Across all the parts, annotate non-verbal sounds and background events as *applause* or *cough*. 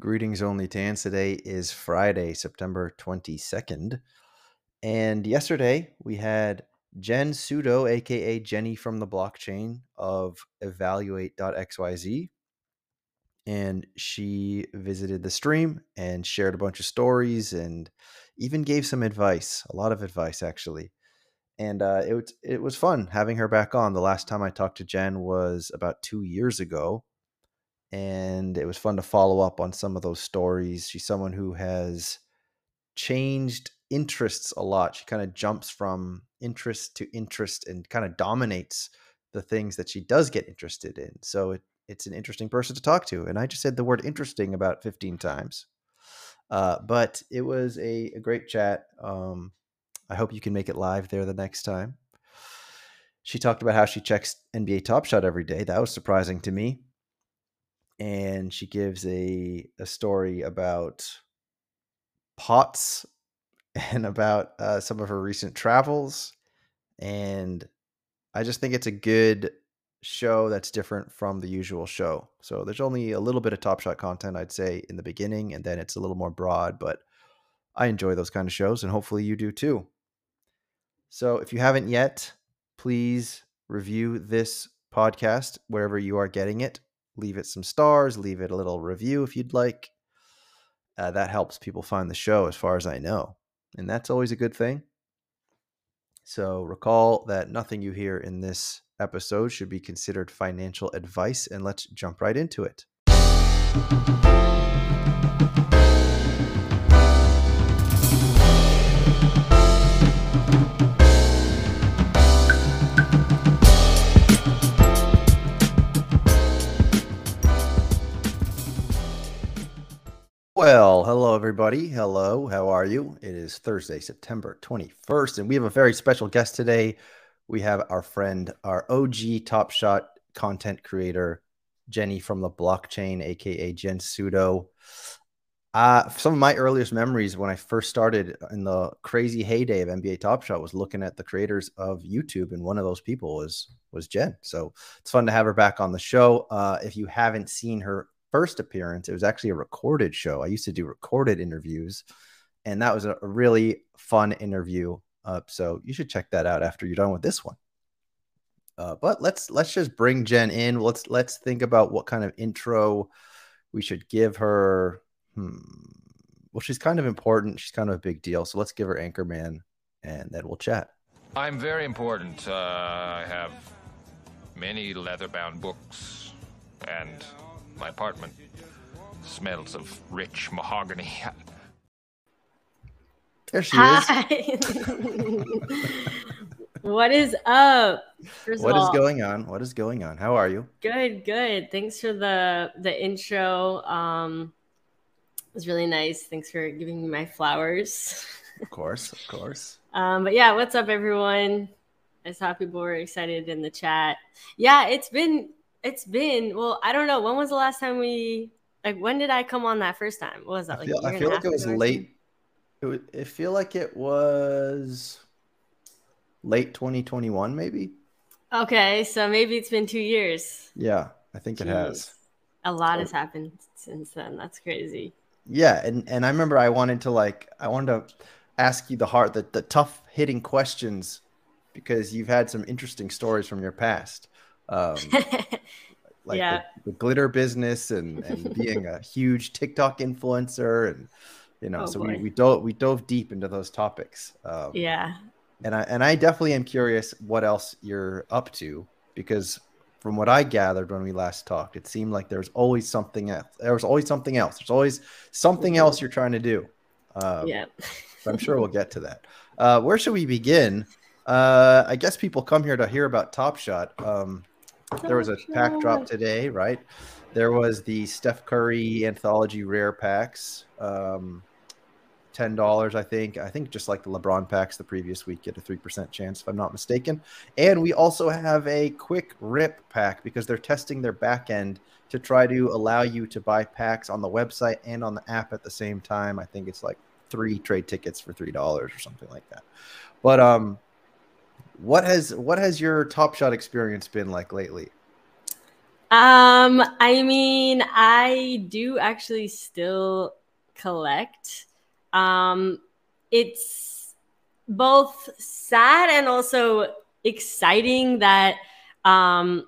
Greetings, only Tans. Today is Friday, September 22nd. And yesterday we had Jen Sutto, aka Jenny from the blockchain of evaluate.xyz. And she visited the stream and shared a bunch of stories and even gave some advice, a lot of advice actually. And uh, it, it was fun having her back on. The last time I talked to Jen was about two years ago and it was fun to follow up on some of those stories. She's someone who has changed interests a lot. She kind of jumps from interest to interest and kind of dominates the things that she does get interested in. So it, it's an interesting person to talk to. And I just said the word interesting about 15 times. Uh, but it was a, a great chat. Um, I hope you can make it live there the next time. She talked about how she checks NBA Top Shot every day. That was surprising to me and she gives a a story about pots *laughs* and about uh, some of her recent travels and i just think it's a good show that's different from the usual show. So there's only a little bit of top shot content i'd say in the beginning and then it's a little more broad but i enjoy those kind of shows and hopefully you do too. So if you haven't yet please review this podcast wherever you are getting it leave it some stars, leave it a little review if you'd like. Uh, that helps people find the show, as far as I know. And that's always a good thing. So recall that nothing you hear in this episode should be considered financial advice, and let's jump right into it. Well, hello, everybody. Hello, how are you? It is Thursday, September 21st, and we have a very special guest today. We have our friend, our OG Top Shot content creator, Jenny from the blockchain, aka Jen Sutto. Uh, some of my earliest memories when I first started in the crazy heyday of NBA Top Shot was looking at the creators of YouTube, and one of those people was was Jen. So it's fun to have her back on the show. Uh, if you haven't seen her first appearance, it was actually a recorded show. I used to do recorded interviews, and that was a, really fun interview. Uh, so you should check that out after you're done with this one. Uh, but let's let's just bring Jen in. Let's let's think about what kind of intro we should give her. Hmm. Well, she's kind of important. She's kind of a big deal. So let's give her Anchorman, and then we'll chat. I'm very important. Uh, I have many leather-bound books and my apartment smells of rich mahogany. There she Hi. what is up? First what is going on? What is going on? How are you? Good, good. Thanks for the the intro. Um it was really nice. Thanks for giving me my flowers. of course, of course. Um, but yeah, what's up, everyone? I saw people were excited in the chat. Yeah, it's been it's been well. I don't know. When was the last time we like? When did I come on that first time? What was that? Like I feel, I feel like it was late. It. It feel like it was late 2021, maybe. Okay, so maybe it's been two years. Yeah, I think Jeez. it has. A lot so, has happened since then. That's crazy. Yeah, and and I remember I wanted to like I wanted to ask you the hard the, the tough hitting questions because you've had some interesting stories from your past um, *laughs* like yeah. the, the, glitter business and, and being a *laughs* huge TikTok influencer and you know, oh, so we, we dove we dove deep into those topics. Um, yeah. And I and I definitely am curious what else you're up to because from what I gathered when we last talked, it seemed like there's always something else. There was always something else. There's always something else you're trying to do. Um, yeah. I'm sure we'll get to that. Uh, where should we begin? Uh, I guess people come here to hear about Top Shot. Um, there was a pack drop today, right? There was the Steph Curry anthology rare packs. Um, ten dollars, I think. I think just like the LeBron packs the previous week, get a three percent chance, if I'm not mistaken. And we also have a quick rip pack because they're testing their back end to try to allow you to buy packs on the website and on the app at the same time. I think it's like three trade tickets for three dollars or something like that. But um, what has what has your Top Shot experience been like lately? Um, I mean, I do actually still collect. Um, it's both sad and also exciting that um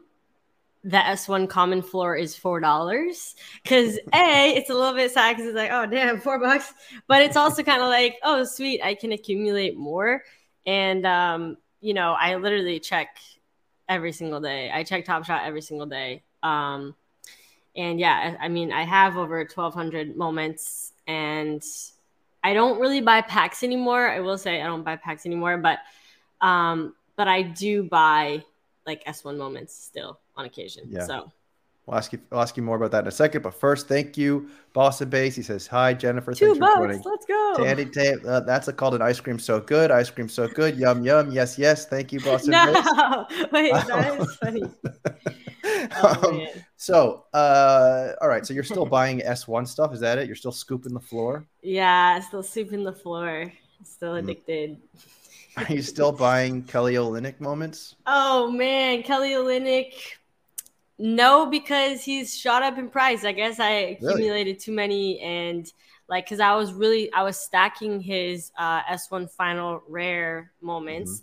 the S1 common floor is four dollars. Cause A, it's a little bit sad because it's like, oh damn, four bucks. But it's also kind of like, oh sweet, I can accumulate more. And um, you know, I literally check every single day. I check Top Shot every single day. Um, and yeah, I mean, I have over 1,200 moments, and I don't really buy packs anymore. I will say I don't buy packs anymore, but um, but I do buy like S1 moments still on occasion. Yeah. So We'll ask you. I'll ask you more about that in a second. But first, thank you, Boston Base. He says hi, Jennifer. Two bucks. Let's go. Tandy tape. Uh, that's a, called an ice cream so good. Ice cream so good. Yum yum. Yes yes. Thank you, Boston no. Base. *laughs* wait, that is funny. *laughs* Oh, um, so, uh, all right. So you're still *laughs* buying S1 stuff. Is that it? You're still scooping the floor? Yeah, still scooping the floor. Still mm. addicted. Mm. Are you still buying Kelly Olynyk moments? Oh man, Kelly Olynyk no, because he's shot up in price. I guess I accumulated really? too many and like because I was really I was stacking his uh, S1 final rare moments.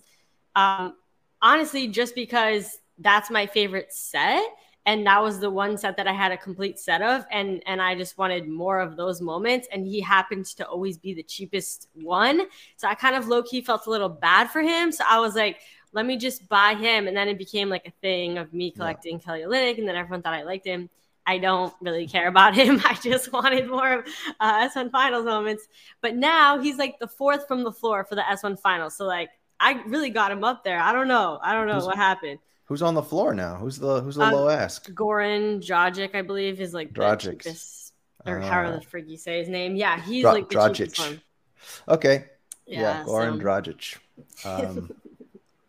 Mm-hmm. Um, honestly, just because that's my favorite set and that was the one set that I had a complete set of and and I just wanted more of those moments and he happened to always be the cheapest one so I kind of low key felt a little bad for him so I was like let me just buy him. And then it became like a thing of me collecting yeah. Kelly Olynyk, and then everyone thought I liked him. I don't really care about *laughs* him. I just wanted more of uh, S1 finals moments. But now he's like the fourth from the floor for the S1 finals. So like I really got him up there. I don't know. I don't know who's, what happened. Who's on the floor now? Who's the who's the uh, low ask? Goran Dragic, I believe, is like Dragic. Or uh, however the frig you say his name. Yeah, he's Dra- like the Dragic. one. Okay. Yeah, yeah Goran so. Dragic. *laughs* Um,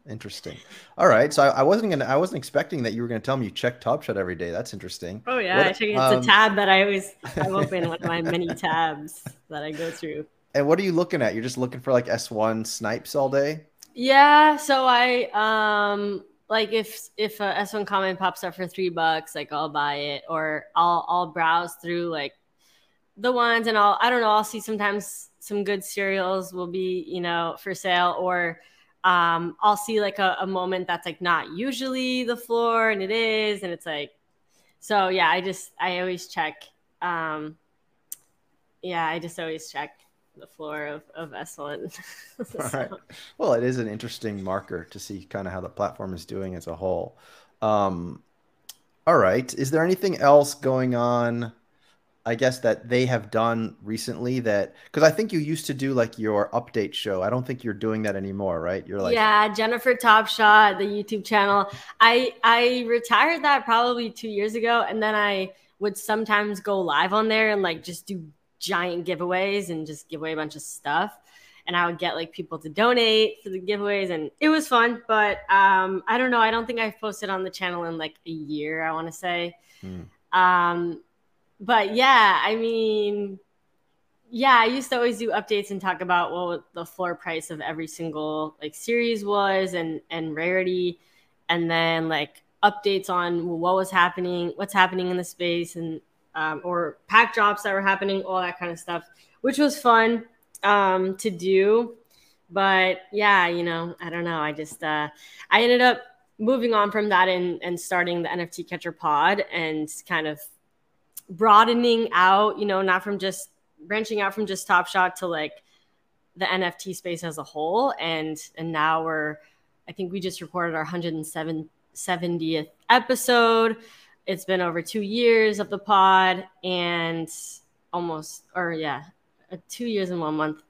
Interesting. All right. So I, I, wasn't gonna. I wasn't expecting that you were gonna tell me you check Top Shot every day. That's interesting. Oh yeah, what, I check. It's um, a tab that I always have *laughs* open. one of my many tabs that I go through. And what are you looking at? You're just looking for like S1 snipes all day. Yeah. So I um like if if a S1 comment pops up for three bucks, like I'll buy it, or I'll I'll browse through like the ones, and I'll I don't know. I'll see sometimes some good serials will be you know for sale or um, I'll see like a, a moment that's like not usually the floor and it is, and it's like, so yeah, I just, I always check. Um, yeah, I just always check the floor of, of S1. *laughs* so. Well, it is an interesting marker to see kind of how the platform is doing as a whole. Um, all right. Is there anything else going on? I guess that they have done recently that because I think you used to do like your update show. I don't think you're doing that anymore, right? You're like yeah, Jennifer Top Shot, the YouTube channel. I I retired that probably two years ago, and then I would sometimes go live on there and like just do giant giveaways and just give away a bunch of stuff. And I would get like people to donate for the giveaways, and it was fun. But um, I don't know. I don't think I've posted on the channel in like a year. I want to say. Hmm. Um, but yeah, I mean, yeah, I used to always do updates and talk about what the floor price of every single like series was and and rarity, and then like updates on what was happening, what's happening in the space, and um, or pack drops that were happening, all that kind of stuff, which was fun um, to do. But yeah, you know, I don't know. I just uh, I ended up moving on from that and and starting the NFT Catcher Pod and kind of broadening out, you know, not from just branching out from just Top Shot to like the NFT space as a whole. And and now we're, I think we just recorded our 170th episode. It's been over two years of the pod and almost, or yeah, uh, two years and one month.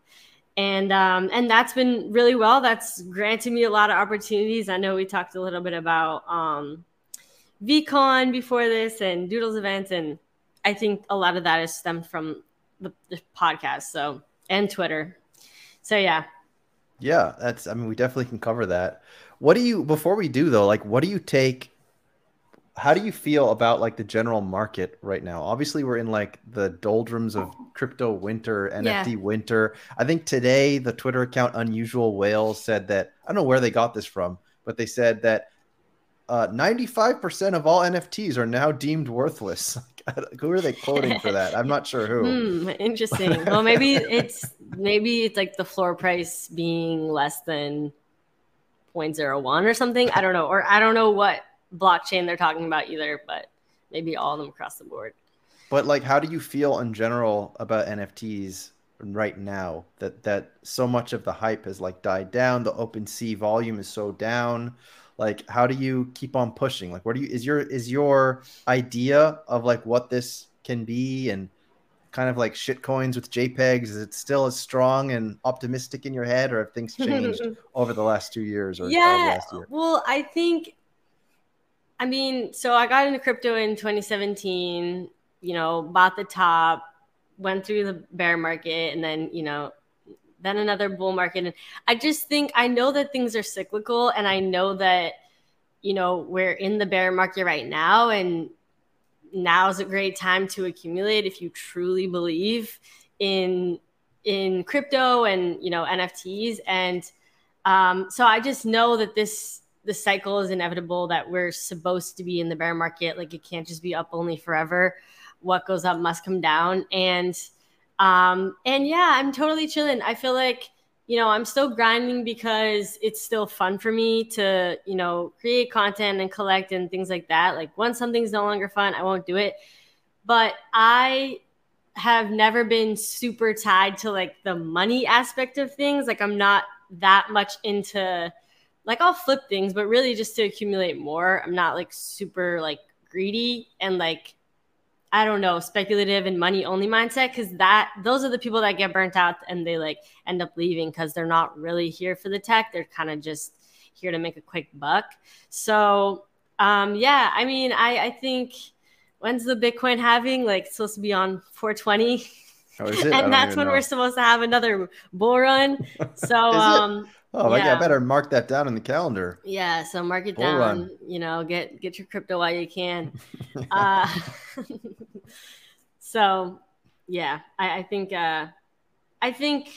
And um, and that's been really well. That's granted me a lot of opportunities. I know we talked a little bit about um, VeeCon before this and Doodles events and I think a lot of that is stemmed from the, the podcast, so and Twitter. So yeah. Yeah, that's. I mean, we definitely can cover that. What do you before we do though? Like, what do you take? How do you feel about like the general market right now? Obviously, we're in like the doldrums of crypto winter, NFT yeah. winter. I think today the Twitter account Unusual Whales said that I don't know where they got this from, but they said that uh, 95% of all NFTs are now deemed worthless. *laughs* *laughs* who are they quoting for that? I'm not sure who. Hmm, interesting. well, maybe it's maybe it's like the floor price being less than 0.01 or something. I don't know. Or I don't know what blockchain they're talking about either, but maybe all of them across the board. But like how do you feel in general about NFTs right now that that so much of the hype has like died down, the OpenSea volume is so down? Like how do you keep on pushing? Like what do you is your is your idea of like what this can be and kind of like shit coins with jpegs is it still as strong and optimistic in your head or have things changed *laughs* over the last two years or yeah well i think i mean so i got into crypto in 2017 you know bought the top went through the bear market and then you know then another bull market. And I just think I know that things are cyclical and I know that, you know, we're in the bear market right now and now is a great time to accumulate if you truly believe in in crypto and you know NFTs. And um, so I just know that this the cycle is inevitable that we're supposed to be in the bear market. Like it can't just be up only forever. What goes up must come down. And um, and yeah, I'm totally chilling. I feel like, you know, I'm still grinding because it's still fun for me to, you know, create content and collect and things like that. Like once something's no longer fun, I won't do it. But I have never been super tied to like the money aspect of things. Like I'm not that much into like I'll flip things, but really just to accumulate more. I'm not like super like greedy and like I don't know, speculative and money only mindset because that those are the people that get burnt out and they like end up leaving because they're not really here for the tech. They're kind of just here to make a quick buck. So um, yeah, I mean, I, I think when's the Bitcoin halving like supposed to be on 420? Oh, *laughs* and that's when know. we're supposed to have another bull run. *laughs* So um, Oh, yeah. I better mark that down in the calendar. Yeah, so mark it Bull down. Run. You know, get get your crypto while you can. *laughs* uh, *laughs* so, yeah, I, I think uh, I think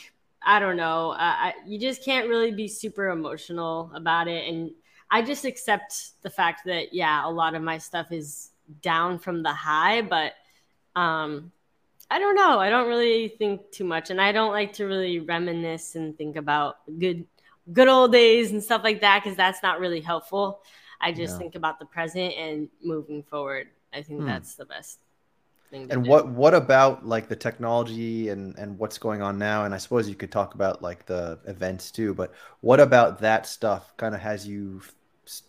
I don't know. Uh, I, you just can't really be super emotional about it, and I just accept the fact that yeah, a lot of my stuff is down from the high, but um, I don't know. I don't really think too much, and I don't like to really reminisce and think about good good old days and stuff like that because that's not really helpful. I just yeah. think about the present and moving forward. I think hmm. that's the best thing. and do. what what about like the technology and and what's going on now? And I suppose you could talk about like the events too. But what about that stuff? Kind of has you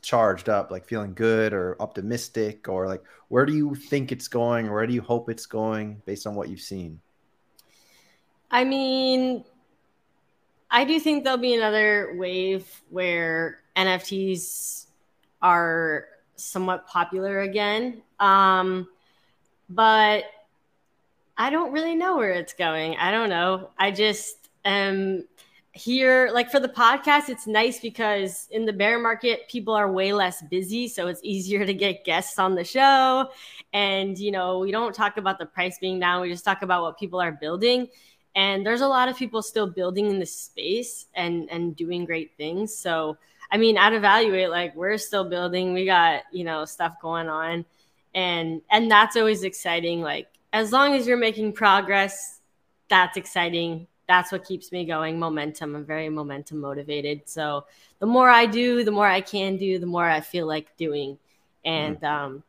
charged up, like feeling good or optimistic, or like where do you think it's going? Or where do you hope it's going based on what you've seen? I mean, I do think there'll be another wave where NFTs are somewhat popular again. Um, but I don't really know where it's going. I don't know. I just am here. Like for the podcast, it's nice because in the bear market, people are way less busy. So it's easier to get guests on the show. And, you know, we don't talk about the price being down, we just talk about what people are building and there's a lot of people still building in this space and and doing great things. So i mean at evaluate like we're still building. We got you know stuff going on. And and that's always exciting. Like as long as you're making progress that's exciting. That's what keeps me going. Momentum. I'm very momentum motivated. So the more i do the more i can do the more i feel like doing. And mm. um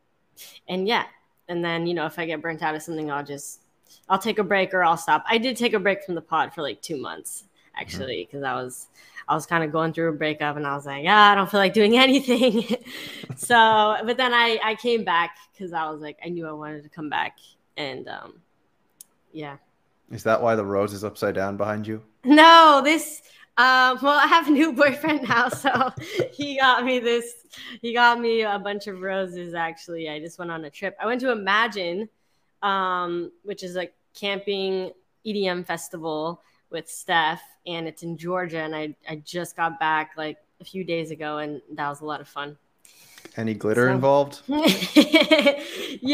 and yeah. And then you know if i get burnt out of something i'll just I'll take a break or I'll stop. I did take a break from the pod for like two months actually because. I was I was kind of going through a breakup and I was like, ah, I don't feel like doing *laughs* anything. *laughs* so, but then I I came back because I was like, I knew I wanted to come back and um, yeah. Is that why the rose is upside down behind you? No, this. Um, well, I have a new boyfriend now, *laughs* so he got me this. He got me a bunch of roses. Actually, I just went on a trip. I went to Imagine, um, which is a camping EDM festival with Steph, and it's in Georgia. And I, I just got back like a few days ago, and that was a lot of fun. Any glitter so. involved? *laughs* yeah,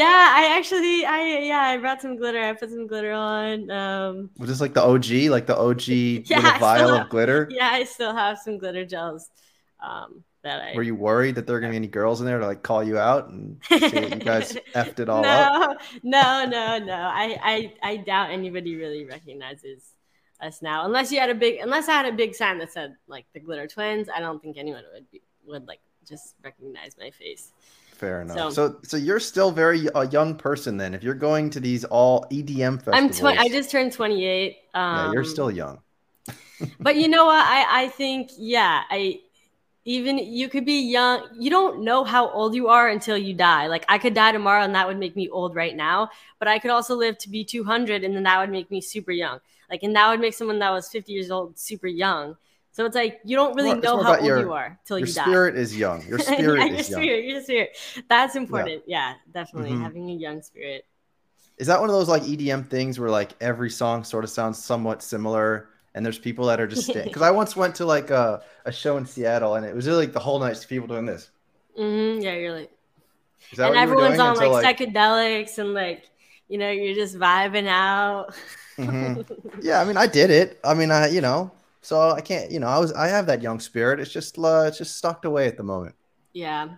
I actually, I yeah, I brought some glitter. I put some glitter on. Um, was this like the OG, like the OG *laughs* yeah, vial have, of glitter? Yeah, I still have some glitter gels. Um, that I Were you worried that there are gonna be any girls in there to like call you out and *laughs* that you guys effed it all no, up? No, no, no. I, I I doubt anybody really recognizes us now. Unless you had a big unless I had a big sign that said like the glitter twins, I don't think anyone would be would like just recognize my face. Fair enough. So- So, so, you're still very a young person then. If you're going to these all EDM festivals, I'm twenty I just turned twenty eight. Um, yeah, you're still young. but you know what? I, I think, yeah, I even you could be young. You don't know how old you are until you die. Like I could die tomorrow and that would make me old right now, but I could also live to be 200 and then that would make me super young. Like, and that would make someone that was 50 years old super young. So it's like you don't really More- know how old your- you are till you die. Your spirit is young. Your *laughs* spirit yeah, your is young. spirit, your spirit. That's important. Yeah, definitely Mhm. having a young spirit. Is that one of those like EDM things where like every song sort of sounds somewhat similar? And there's people that are just because I *laughs* once went to like a, a show in Seattle and it was really like the whole night just people doing this. hmm yeah, you're like, Is that and what you were everyone's on until, like, psychedelics and like, you know, you're just vibing out. Mhm. *laughs* Yeah, I mean, I did it. I mean, I you know, so I can't, you know, I was I have that young spirit. It's just uh, it's just stocked away at the moment. Yeah.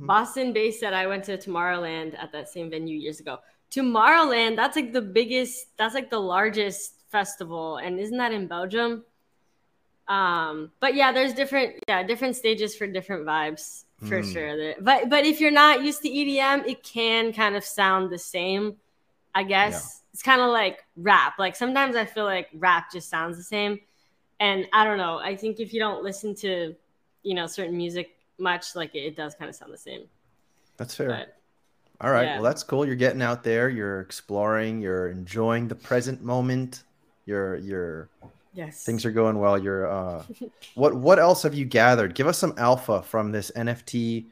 Mhm. Boston based said I went to Tomorrowland at that same venue years ago. Tomorrowland, that's like the biggest, that's like the largest festival. And isn't that in Belgium? Um, but yeah, there's different, yeah, different stages for different vibes for Mm. sure. But but if you're not used to EDM, it can kind of sound the same, I guess. It's kind of like rap. Like sometimes I feel like rap just sounds the same. And I don't know. I think if you don't listen to, you know, certain music much, like it, it does kind of sound the same. That's fair. But All right. yeah. Well, that's cool. You're getting out there. You're exploring. You're enjoying the present moment. You're you're yes, things are going well. You're uh, what what else have you gathered? Give us some alpha from this NFT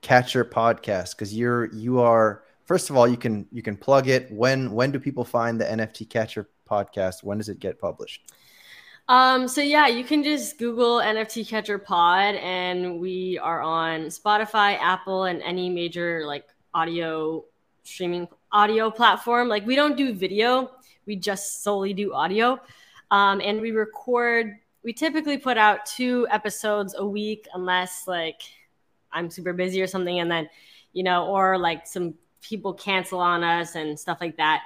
catcher podcast because you're you are first of all you can you can plug it. When when do people find the NFT catcher podcast? When does it get published? Um, so yeah, you can just Google NFT Catcher Pod, and we are on Spotify, Apple, and any major like audio streaming audio platform. Like we don't do video, we just solely do audio. Um, and we record. We typically put out two episodes a week, unless like I'm super busy or something, and then you know, or like some people cancel on us and stuff like that.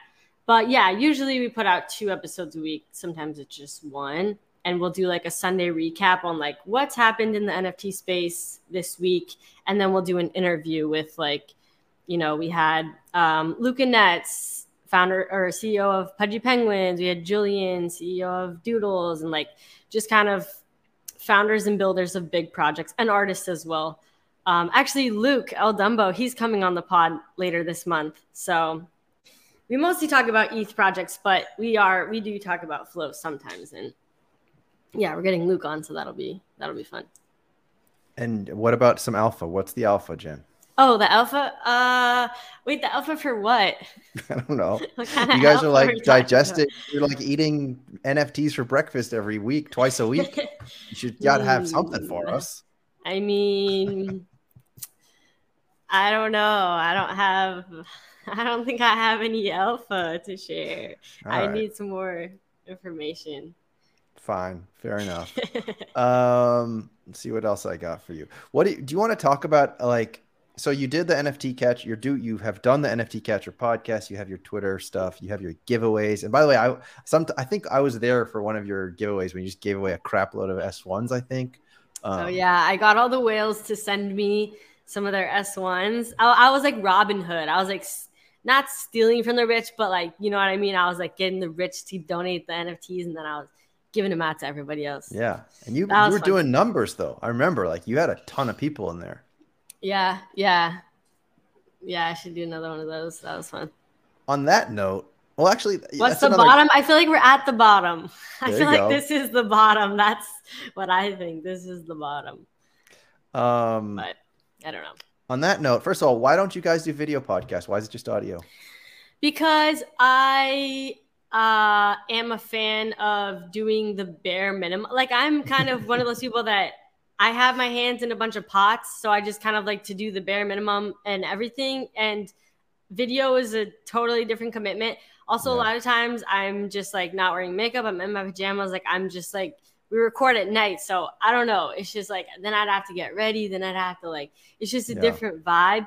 But yeah, usually we put out two episodes a week. Sometimes it's just one. And we'll do like a Sunday recap on like what's happened in the NFT space this week. And then we'll do an interview with like, you know, we had um, Luca Netz, founder or CEO of Pudgy Penguins. We had Julian, CEO of Doodles, and like just kind of founders and builders of big projects and artists as well. Um, actually, Luke El Dumbo, he's coming on the pod later this month. So we mostly talk about ETH projects, but we are we do talk about flow sometimes. And yeah, we're getting Luke on, so that'll be that'll be fun. And what about some alpha? What's the alpha, Jen? Oh, the alpha. Uh, wait, the alpha for what? *laughs* I don't know. *laughs* What kind of You guys are like digesting. You're like eating NFTs for breakfast every week, twice a week. *laughs* You should gotta have something for Mm. us. I mean, I don't know. I don't have. I don't think I have any alpha to share. All I right, need some more information. fine, fair enough. Um, let's see what else I got for you. What do you, do you want to talk about? Like, so you did the NFT catch. You do. You have done the NFT catcher podcast. You have your Twitter stuff. You have your giveaways. And by the way, I some I think I was there for one of your giveaways when you just gave away a crap load of S ones. I think. Um, oh yeah, I got all the whales to send me some of their S ones. I, I was like Robin Hood. I was like not stealing from the rich, but like you know what I mean. I was like getting the rich to donate the NFTs, and then I was giving them out to everybody else. Yeah, and you you were fun. doing numbers though. I remember, like you had a ton of people in there. Yeah, yeah, yeah. I should do another one of those. That was fun. On that note, well, actually, What's the another- bottom? I feel like we're at the bottom. *laughs* I feel like this is the bottom. That's what I think. This is the bottom. Um, But I don't know. on that note, first of all, why don't you guys do video podcasts? Why is it just audio? Because I uh, am a fan of doing the bare minimum. Like I'm kind of one of those people that I have my hands in a bunch of pots, so I just kind of like to do the bare minimum and everything. And video is a totally different commitment. Also, a lot of times I'm just like not wearing makeup. I'm in my pajamas. Like I'm just like we record at night, so I don't know. It's just like then I'd have to get ready, then I'd have to like it's just a Yeah. different vibe.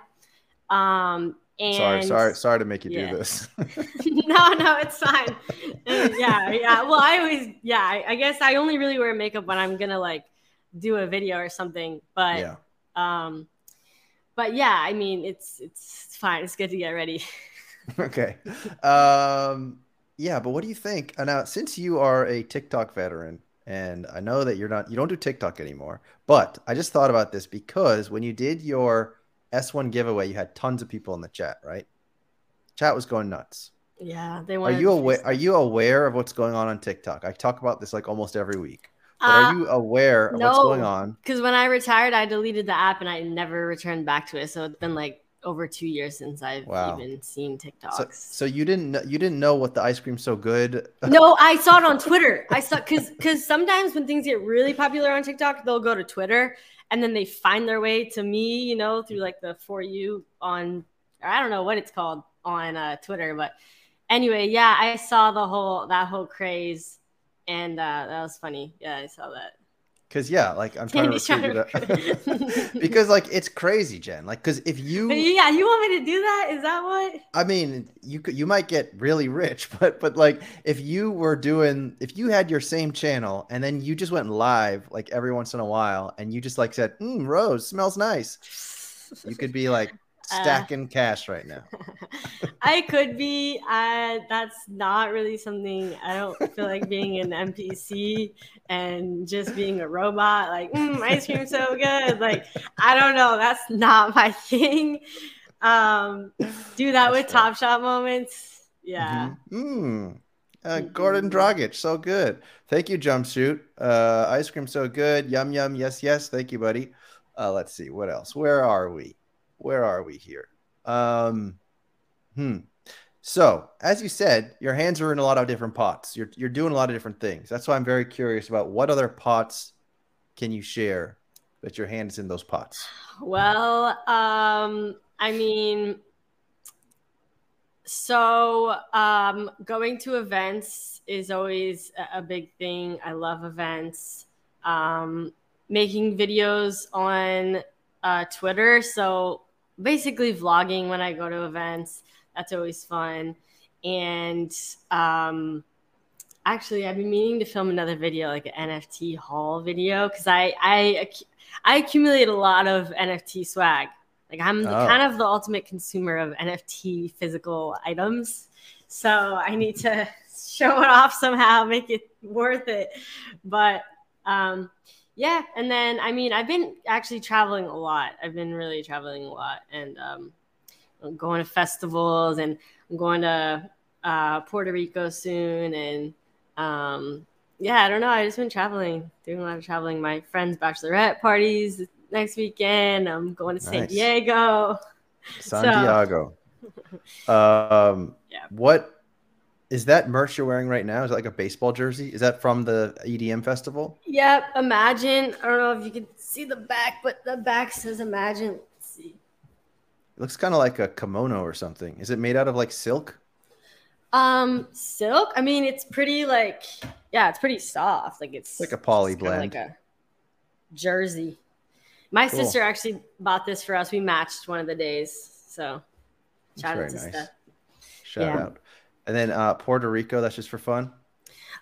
Um and sorry, sorry, sorry to make you yeah. do this. *laughs* no, no, it's fine. Yeah, yeah. Well, I always, yeah. I, I guess I only really wear makeup when I'm gonna like do a video or something. But, yeah. um, but yeah, I mean, it's it's fine. It's good to get ready. *laughs* Okay. Um, yeah, but what do you think? Uh, now, since you are a TikTok veteran, and I know that you're not, you don't do TikTok anymore, but I just thought about this because when you did your S1 giveaway, you had tons of people in the chat, right? Chat was going nuts. Yeah, they Are you aware? Are you aware of what's going on on TikTok? I talk about this like almost every week. But Uh, are you aware of what's no. going on? Because when I retired, I deleted the app and I never returned back to it. So it's been like over two years since I've Wow. even seen TikToks. So, so you didn't kn- you didn't know what the ice cream so good? *laughs* no, I saw it on Twitter. I saw because because sometimes when things get really popular on TikTok, they'll go to Twitter and then they find their way to me, you know, through like the for you on I don't know what it's called on uh, Twitter, but anyway, yeah, I saw the whole that whole craze, and uh, that was funny. Yeah, I saw that. Because yeah, like I'm trying to trying to *laughs* because like it's crazy, Jen. Like because if you yeah, you want me to do that? Is that what? I mean, you could you might get really rich, *laughs* but but like if you were doing if you had your same channel and then you just went live like every once in a while and you just like said, mm, Rose smells nice, you could be like Uh. stacking cash right now. *laughs* I could be. Uh, that's not really something. I don't feel like being an NPC and just being a robot. Like mm, ice cream so good. Like I don't know. That's not my *laughs* thing. Um, do that That's with fair. Top Shot moments. Yeah. Mhm. Mm. Uh, Gordon Dragic, so good. Thank you, jumpsuit. Uh, ice cream, so good. Yum yum. Yes, yes. Thank you, buddy. Uh, let's see what else. Where are we? Where are we here? Um, hmm. So, as you said, your hands are in a lot of different pots. You're you're doing a lot of different things. That's why I'm very curious about what other pots can you share that your hand is in those pots. Well, um, I mean, so um, going to events is always a, big thing. I love events. Um, making videos on uh, Twitter. So basically, vlogging when I go to events. That's always fun. And um, actually, I've been meaning to film another video, like an NFT haul video, because I I I accumulate a lot of NFT swag. Like I'm the, Oh. kind of the ultimate consumer of NFT physical items. So I need to *laughs* show it off somehow, make it worth it. But um, yeah, and then I mean I've been actually traveling a lot. I've been really traveling a lot and um, I'm going to festivals and I'm going to uh, Puerto Rico soon and um, yeah, I don't know. I just been traveling, doing a lot of traveling. My friends' bachelorette parties next weekend. I'm going to San Nice. Diego. San So- Diego. *laughs* Um, Yeah. what is that merch you're wearing right now? Is it like a baseball jersey? Is that from the EDM festival? Yep, Imagine. I don't know if you can see the back, but the back says Imagine. Let's see. It looks kind of like a kimono or something. Is it made out of like silk? Um, silk. I mean, it's pretty like, yeah, it's pretty soft. Like it's Like a poly blend. like a jersey. My Cool. sister actually bought this for us. We matched one of the days. So That's shout very out to nice. Steph. Shout Yeah. out. And then uh, Puerto Rico, that's just for fun.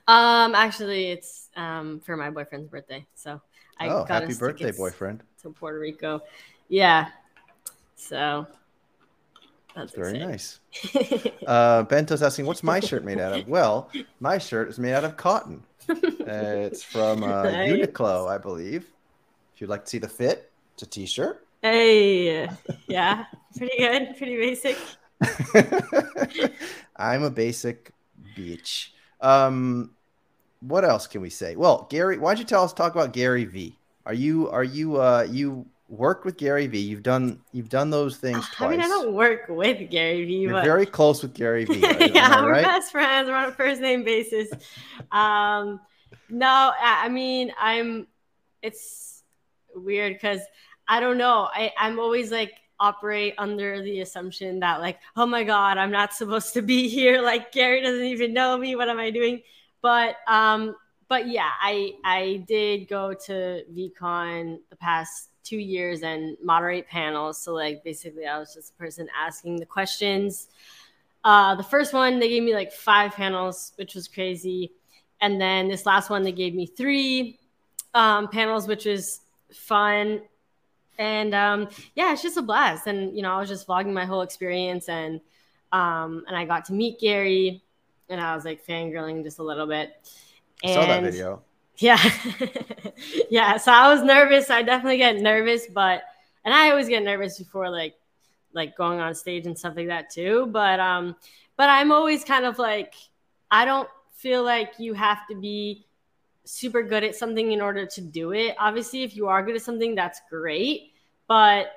Um, actually, it's um for my boyfriend's birthday. So I oh, got happy birthday, boyfriend. to Puerto Rico. Yeah. So that's Very exciting. nice. *laughs* Uh, Bento's asking, what's my shirt made out of? Well, my shirt is made out of cotton. Uh, it's from uh, *laughs* Nice. Uniqlo, I believe. If you'd like to see the fit, it's a t-shirt. Hey, yeah, pretty good, pretty basic. *laughs* I'm a basic bitch. Um, what else can we say? Well, Gary, why don't you tell us talk about Gary Vee? Are you are you uh you worked with Gary Vee? You've done you've done those things I mean, I don't work with Gary Vee. You're but very close with Gary Vee. *laughs* Right? Yeah, we're right? best friends. We're on a first name basis. Um, no, I, I mean, I'm. It's weird because I don't know. I I'm always like operate under the assumption that like, oh my god, I'm not supposed to be *laughs* here. Like Gary doesn't even know me. What am I doing? But um, but yeah, I I did go to VeeCon the past two years and moderate panels. So like basically, I was just a person asking the questions. Uh, the first one they gave me like five panels, which was crazy, and then this last one they gave me three um, panels, which was fun. And um, yeah, it's just a blast. And you know, I was just vlogging my whole experience, and um, and I got to meet Gary, and I was like fangirling just a little bit. I saw that video. Yeah. *laughs* yeah. So I was nervous. I definitely get nervous, but and I always get nervous before like like going on stage and stuff like that too. But um but I'm always kind of like I don't feel like you have to be super good at something in order to do it. Obviously, if you are good at something, that's great. But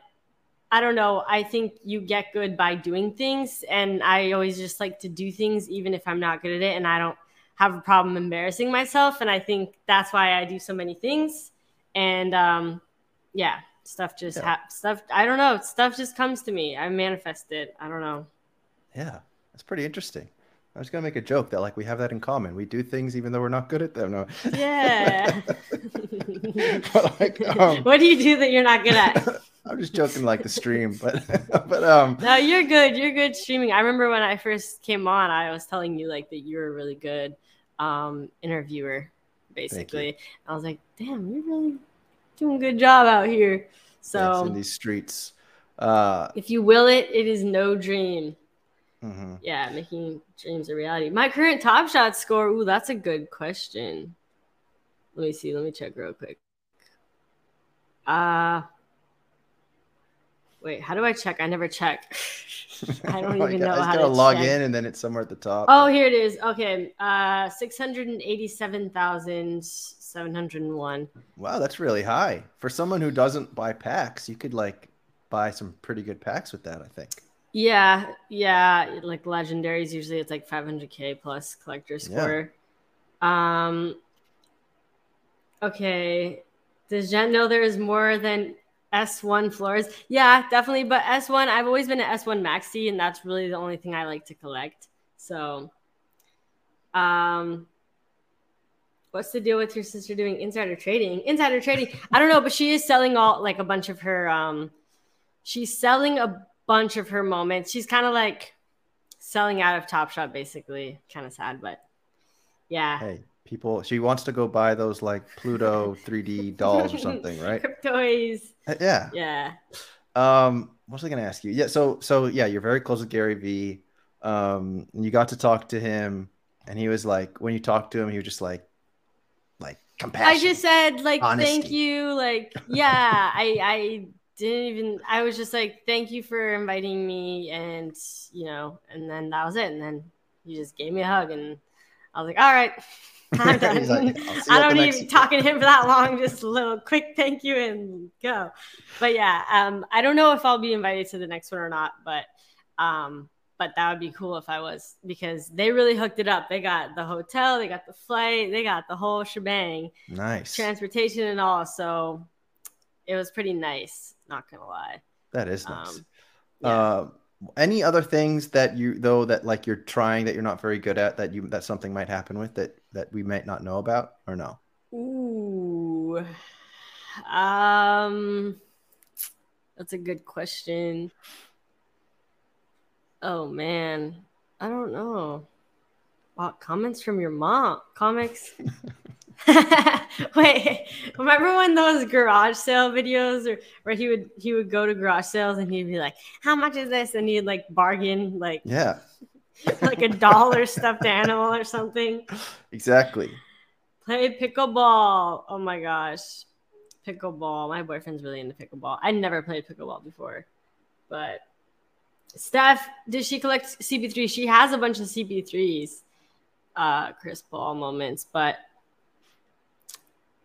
I don't know. I think you get good by doing things. And I always just like to do things, even if I'm not good at it. And I don't have a problem embarrassing myself. And I think that's why I do so many things. And um, yeah, stuff just yeah. Ha- stuff. I don't know. Stuff just comes to me. I manifest it. I don't know. Yeah, that's pretty interesting. I was gonna make a joke that like we have that in common. We do things even though we're not good at them. No. Yeah. *laughs* like, *laughs* um, what do you do that you're not good at? *laughs* I'm just joking like the stream, but but um. No, you're good. You're good streaming. I remember when I first came on, I was telling you like that you were really good um, interviewer, basically. I was like, damn, you're really doing a good job out here. So in these streets. Uh, if you will it, it is no dream. Mm-hmm. Yeah, making dreams a reality. My current top shot score. Ooh, that's a good question. Let me see. Let me check real quick. Uh wait, how do I check? I never check. *laughs* I don't even know how to log check. in and then it's somewhere at the top. Oh, here it is. Okay. Uh 687,701. Wow, that's really high. For someone who doesn't buy packs, you could like buy some pretty good packs with that, I think. Yeah, yeah, like legendaries usually it's like 500k plus collector score. Yeah. Um Okay. Does Jen know there is more than S1 floors. Yeah, definitely. But S1, I've always been an S1 Maxi, and that's really the only thing I like to collect. So, um, what's the deal with your sister doing insider trading? Insider trading. I don't know, but she is selling all like a bunch of her. Um, she's selling a bunch of her moments. She's kind of like selling out of Top Shot, basically. Kind of sad, but yeah. Hey, people she wants to go buy those like pluto 3d *laughs* dolls or something right toys uh, yeah yeah um what was i gonna ask you yeah so so yeah you're very close with gary vee um and you got to talk to him and he was like when you talked to him he was just like like compassion i just said like honesty. thank you like yeah i i didn't even i was just like thank you for inviting me and you know and then that was it and then you just gave me a hug and i was like all right *laughs* I'm done. like, *laughs* I don't need talking to him for that long. Just a little quick thank you and go. But yeah, um, I don't know if I'll be invited to the next one or not, but um, but that would be cool if I was because they really hooked it up. They got the hotel, they got the flight, they got the whole shebang. Nice. Transportation and all. So it was pretty nice, not gonna lie. That is nice. Um, yeah. Uh, any other things that you though that like you're trying that you're not very good at that you that something might happen with that that we might not know about or no ooh um that's a good question oh man i don't know wow, comments from your mom comics *laughs* *laughs* Wait, remember when those garage sale videos or where he would he would go to garage sales and he'd be like, How much is this? And he'd like bargain like Yeah. *laughs* like a dollar stuffed animal or something. Exactly. Play pickleball. Oh my gosh. Pickleball. My boyfriend's really into pickleball. I never played pickleball before. But Steph, did she collect CP3? She has a bunch of CP3s, uh, Chris Paul moments, but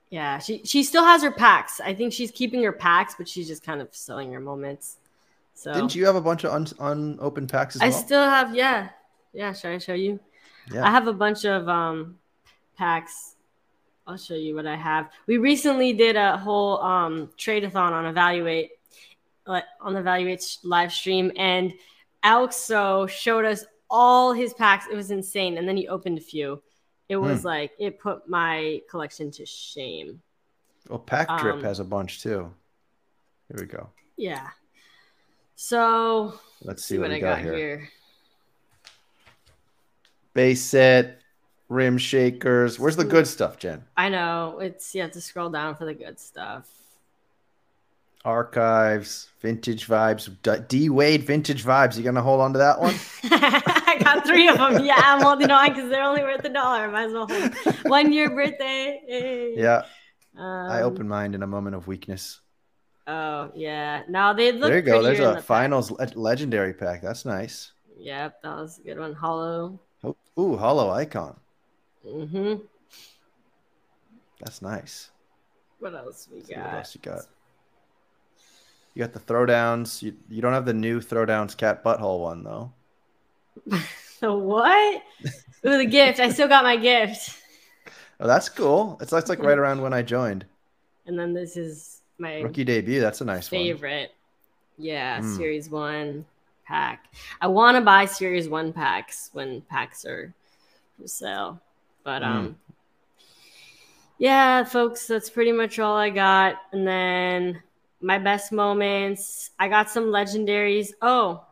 yeah, she she still has her packs. I think she's keeping her packs, but she's just kind of selling her moments. So didn't you have a bunch of un, unopened packs as I well? still have, yeah, yeah. Should I show you? Yeah. I have a bunch of um packs. I'll show you what I have. We recently did a whole um trade-a-thon on evaluate on evaluate live stream, and Alex so showed us all his packs. It was insane, and then he opened a few it Hmm. was like it put my collection to shame. Well, Pack Drip Um, has a bunch too. Here we go. Yeah. So Let's see, see, what, what I got, got here. here. Base set, rim shakers. Where's the good stuff, Jen? I know it's you have to scroll down for the good stuff. Archives, vintage vibes, D Wade vintage vibes. You gonna hold on to that one? *laughs* I got three of them. Yeah, I'm holding on because they're only worth a dollar. Might as well hold one year birthday. Hey. yeah, Um, I opened mine in a moment of weakness. Oh yeah. Now they look. There you go. There's a the finals le- legendary pack. That's nice. Yep, that was a good one. Hollow. Oh, ooh, hollow icon. Mm-hmm. That's nice. What else we Let's what else you got? You got the throwdowns. You you don't have the new throwdowns cat butthole one though. *laughs* The what? Ooh, the gift. I still got my gift. Oh, that's cool. It's that's like right *laughs* around when I joined. And then this is my Rookie debut. That's a nice one. favorite. Yeah, Mm. series one pack. I want to buy series one packs when packs are for sale. But Mm. um yeah, folks, that's pretty much all I got. And then my best moments, I got some legendaries. Oh,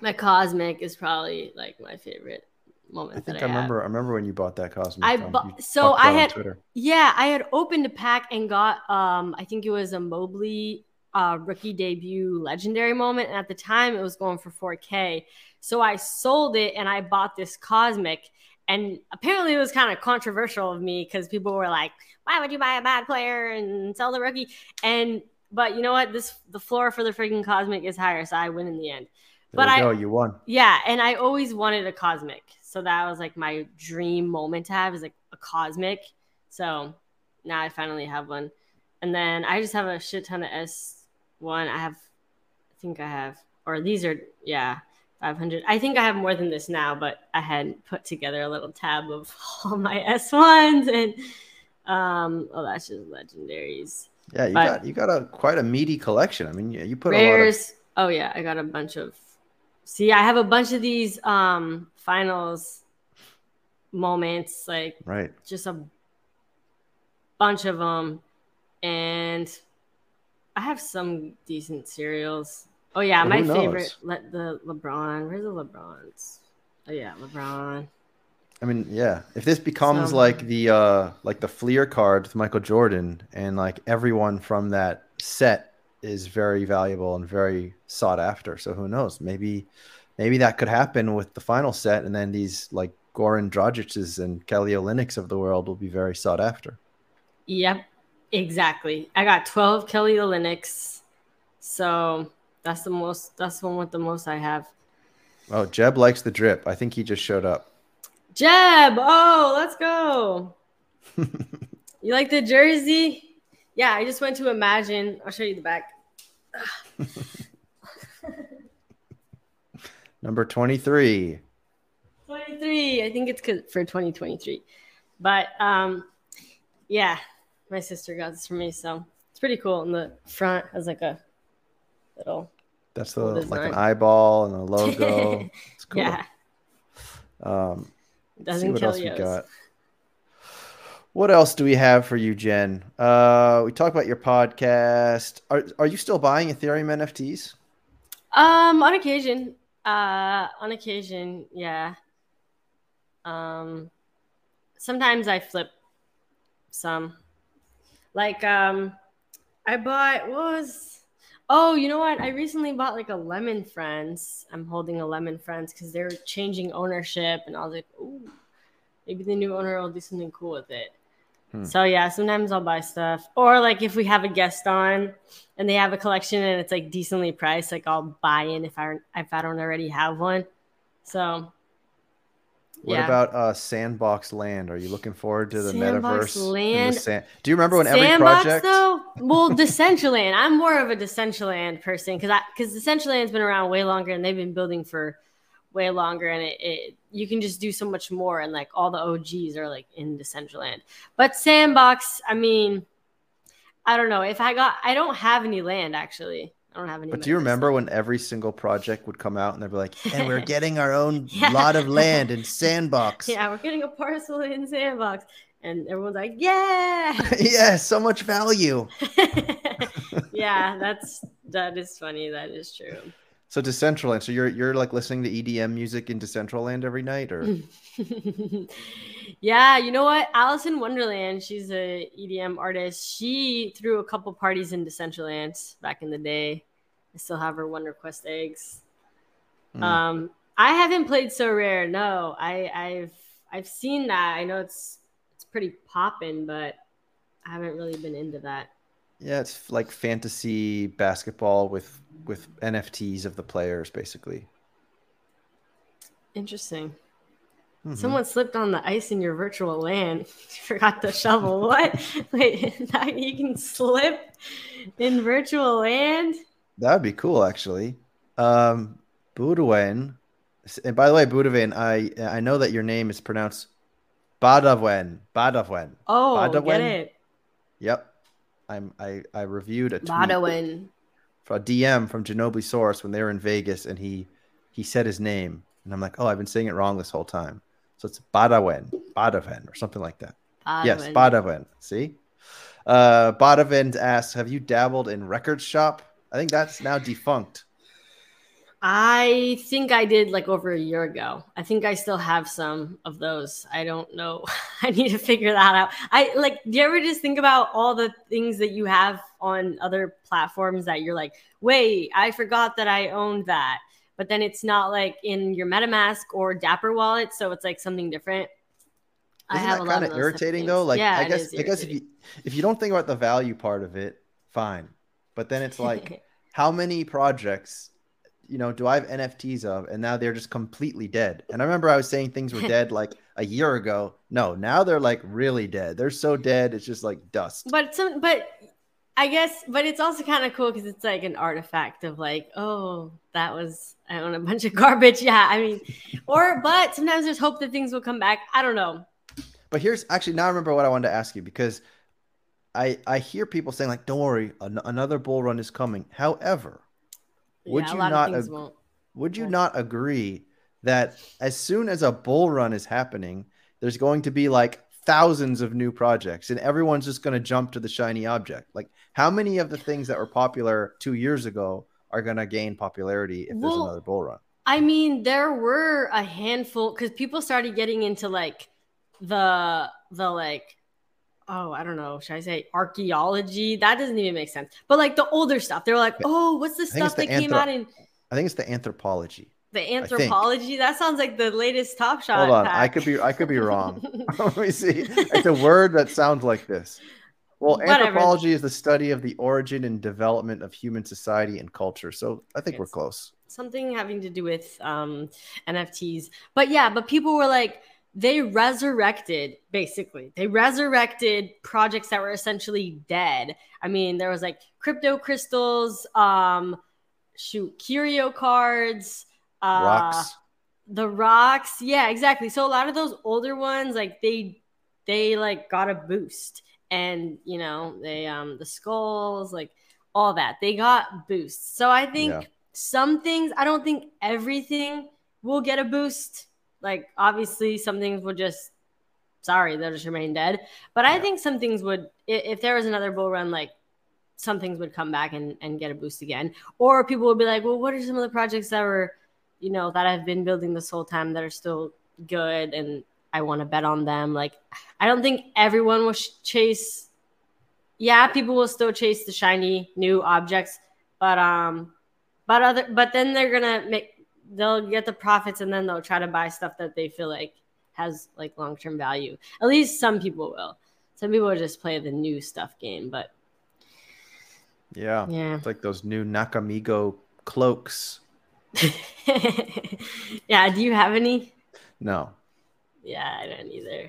my cosmic is probably like my favorite moment. I think I I remember. I remember when you bought that cosmic. I bu- so I about it on had- Twitter. Yeah, I had opened a pack and got um I think it was a Mobley uh rookie debut legendary moment and at the time it was going for 4k. So I sold it and I bought this cosmic and apparently it was kind of controversial of me cuz people were like, "Why would you buy a bad player and sell the rookie?" And but you know what? This the floor for the freaking cosmic is higher, so I win in the end. There but I- go. You won. Yeah, and I always wanted a cosmic. So that was like my dream moment to have is like a cosmic. So now I finally have one. And then I just have a shit ton of S1. I have I think I have or these are yeah, 500. I think I have more than this now, but I had put together a little tab of *laughs* all my S1s and um oh that's just legendaries. Yeah, you But- got you got a quite a meaty collection. I mean, you, you put a lot of Rares. Oh yeah, I got a bunch of. See, I have a bunch of these um finals moments, like right. just a bunch of them, and I have some decent serials. Oh yeah, Well, my favorite, let the LeBron. Where's the LeBrons? Oh yeah, LeBron. I mean, yeah. If this becomes So- like the uh like the Fleer card with Michael Jordan, and like everyone from that set is very valuable and very sought after. So who knows? Maybe maybe that could happen with the final set, and then these like Goran Dragic's and Kelly Olynyks of the world will be very sought after. Yep, exactly. I got 12 Kelly Olynyks. So that's the most that's the one with the most I have. Oh, Jeb likes the drip. I think he just showed up. Jeb, oh, let's go. *laughs* you like the jersey? Yeah, I just went to Imagine. I'll show you the back. *laughs* Number 23. 23. I think it's for 2023. But um yeah, my sister got this for me, so it's pretty cool. And the front has like a little That's the Cool like an eyeball and a logo. *laughs* It's cool. yeah, Um, Let's see doesn't what kill else you. we got. What else do we have for you, Jen? Uh, we talk about your podcast. Are are you still buying Ethereum NFTs? Um, on occasion. Uh, on occasion, yeah. Um, sometimes I flip some. Like, um, I bought what was. Oh, you know what? I recently bought like a Lemon Friends. I'm holding a Lemon Friends because they're changing ownership, and I was like, ooh, maybe the new owner will do something cool with it. Hmm. So yeah, sometimes I'll buy stuff, or like if we have a guest on and they have a collection and it's like decently priced, like I'll buy in if I if I don't already have one. So What yeah. about uh, Sandbox Land? Are you looking forward to the Sandbox metaverse? and the Land? san- Do you remember when every Sandbox project? though? Well, Decentraland. I'm more of a Decentraland person because I because Decentraland's been around way longer and they've been building for way longer and it, it you can just do so much more and like all the OGs are like in Decentraland. But Sandbox, I mean, I don't know if I got I don't have any land actually. I don't have any. But do you remember when every single project would come out and they'd be like, and we're *laughs* getting our own *laughs* Yeah. lot of land in *laughs* Sandbox. Yeah, we're getting a parcel in Sandbox, and everyone's like, "Yeah." yeah, so much value. yeah, that's that is funny. That is true. So Decentraland. So you're you're like listening to EDM music in Decentraland every night, or *laughs* yeah, you know what? Alice in Wonderland, she's a EDM artist. She threw a couple parties in Decentraland back in the day. I still have her Wonder Quest eggs. Mm. Um, I haven't played Sorare. No, I, I've I've seen that. I know it's it's pretty poppin', but I haven't really been into that. Yeah, it's like fantasy basketball with with NFTs of the players, basically. Interesting. Mhm. Someone slipped on the ice in your virtual land. *laughs* Forgot the shovel. What? *laughs* Wait, *laughs* now you can slip in virtual land? That'd be cool, actually. Um, Budawen. And by the way, Budawen, I I know that your name is pronounced Badavwen. Badavwen. Oh, Badawen? get it. Yep. I'm I I reviewed a tweet for a DM from Ginobili Source when they were in Vegas, and he he said his name, and I'm like, oh, I've been saying it wrong this whole time. So it's Badawen, Badawen, or something like that. Yes, Badawen. See, uh, Badawen asks, have you dabbled in record shop? I think that's now defunct. I think I did like over a year ago. I think I still have some of those. I don't know. *laughs* I need to figure that out. I like, do you ever just think about all the things that you have on other platforms that you're like, wait, I forgot that I owned that. But then it's not like in your MetaMask or Dapper wallet. So it's like something different. Isn't that kind of irritating though? Like, yeah, I guess I guess if you if you don't think about the value part of it, fine. But then it's like, *laughs* how many projects, you know, do I have NFTs of, and now they're just completely dead? And I remember I was saying things were *laughs* dead like a year ago. No, now they're like really dead. They're so dead, it's just like dust. but some but i guess but it's also kind of cool because it's like an artifact of like oh that was i own a bunch of *laughs* garbage yeah i mean or but sometimes there's hope that things will come back i don't know But here's actually now I remember what I wanted to ask you because I I hear people saying like, "Don't worry, an- another bull run is coming." However, Would yeah, you not ag- would you not agree that as soon as a bull run is happening, there's going to be like thousands of new projects and everyone's just going to jump to the shiny object? Like, how many of the things that were popular two years ago are going to gain popularity if there's another bull run? I mean, there were a handful because people started getting into like the the like oh I don't know should I say archaeology that doesn't even make sense but like the older stuff they were like oh what's the stuff the that came out in I think it's the anthropology. the anthropology that sounds like the latest Top Shot Hold on, I could be I could be wrong. *laughs* *laughs* Let me see. It's a word that sounds like this. Well, Whatever. anthropology is the study of the origin and development of human society and culture. So I think we're close. something having to do with um, NFTs. But yeah, but people were like, they resurrected basically. They resurrected projects that were essentially dead. I mean, there was like crypto crystals, um, shoot, curio cards, uh, Rocks. the rocks. Yeah, exactly. So a lot of those older ones, like they they like got a boost, and you know they um the skulls, like all that, they got boosts. So I think Yeah. some things, I don't think everything will get a boost. Like obviously, some things will just sorry they'll just remain dead. But I think some things would, if there was another bull run, like some things would come back and, and get a boost again. Or people would be like, well, what are some of the projects that were, you know, that I've been building this whole time that are still good and I want to bet on them? Like, I don't think everyone will sh- chase. Yeah, people will still chase the shiny new objects, but um, but other, but then they're gonna make they'll get the profits and then they'll try to buy stuff that they feel like has like long term value. At least some people will. Some people will just play the new stuff game, but Yeah. yeah. It's like those new Nakamigo cloaks. *laughs* yeah, do you have any? No. Yeah, I don't either.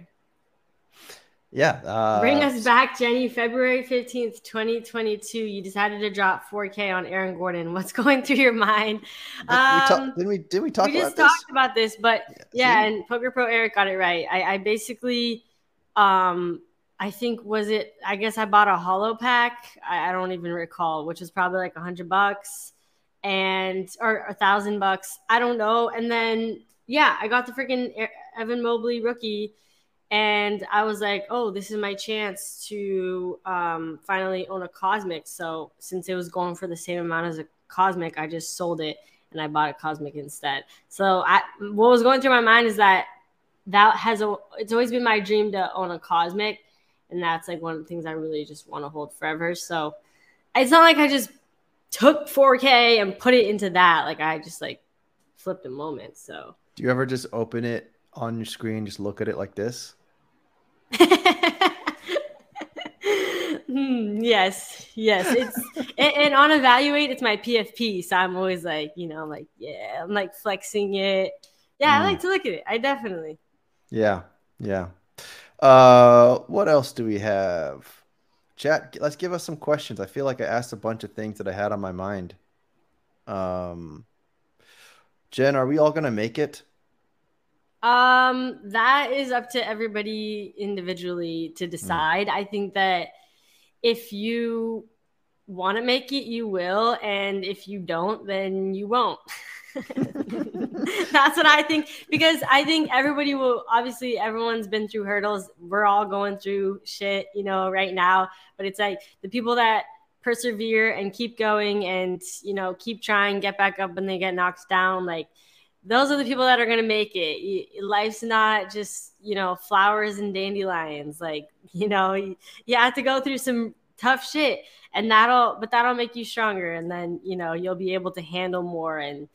Yeah. Uh, Bring us back, Jenny. February 15th, 2022. You decided to drop 4K on Aaron Gordon. What's *laughs* going through your mind? Did we talk, Um, didn't we? Did we talk we about just this? talked about this, but yeah, see? and Poker Pro Eric got it right. I, I basically um I think was it. I guess I bought a hollow pack. I, I don't even recall, which was probably like a hundred bucks, and or a thousand bucks. I don't know. And then yeah, I got the freaking Evan Mobley rookie, and I was like, oh, this is my chance to um, finally own a cosmic. So since it was going for the same amount as a cosmic, I just sold it and I bought a cosmic instead. So I, what was going through my mind is that that has a, it's always been my dream to own a cosmic and that's like one of the things I really just want to hold forever. So it's not like I just took 4K and put it into that. Like I just like flipped a moment. So do you ever just open it on your screen, just look at it like this? Hmm, yes, yes. It's and, and, on evaluate, it's my PFP. So I'm always like, you know, I'm like, yeah, I'm like flexing it. Yeah, mm. I like to look at it. I definitely. Yeah, yeah. Uh, what else do we have? Chat, let's give us some questions. I feel like I asked a bunch of things that I had on my mind. Um, Jen, are we all gonna make it? Um, that is up to everybody individually to hmm. decide. Mm. I think that if you want to make it, you will, and if you don't, then you won't. *laughs* That's what I think because I think everybody will obviously everyone's been through hurdles. We're all going through shit, you know, right now. But it's like the people that persevere and keep going and you know keep trying, get back up when they get knocked down. Like those are the people that are gonna make it. Life's not just you know flowers and dandelions. Like you know you have to go through some tough shit, and that'll but that'll make you stronger, and then you know you'll be able to handle more and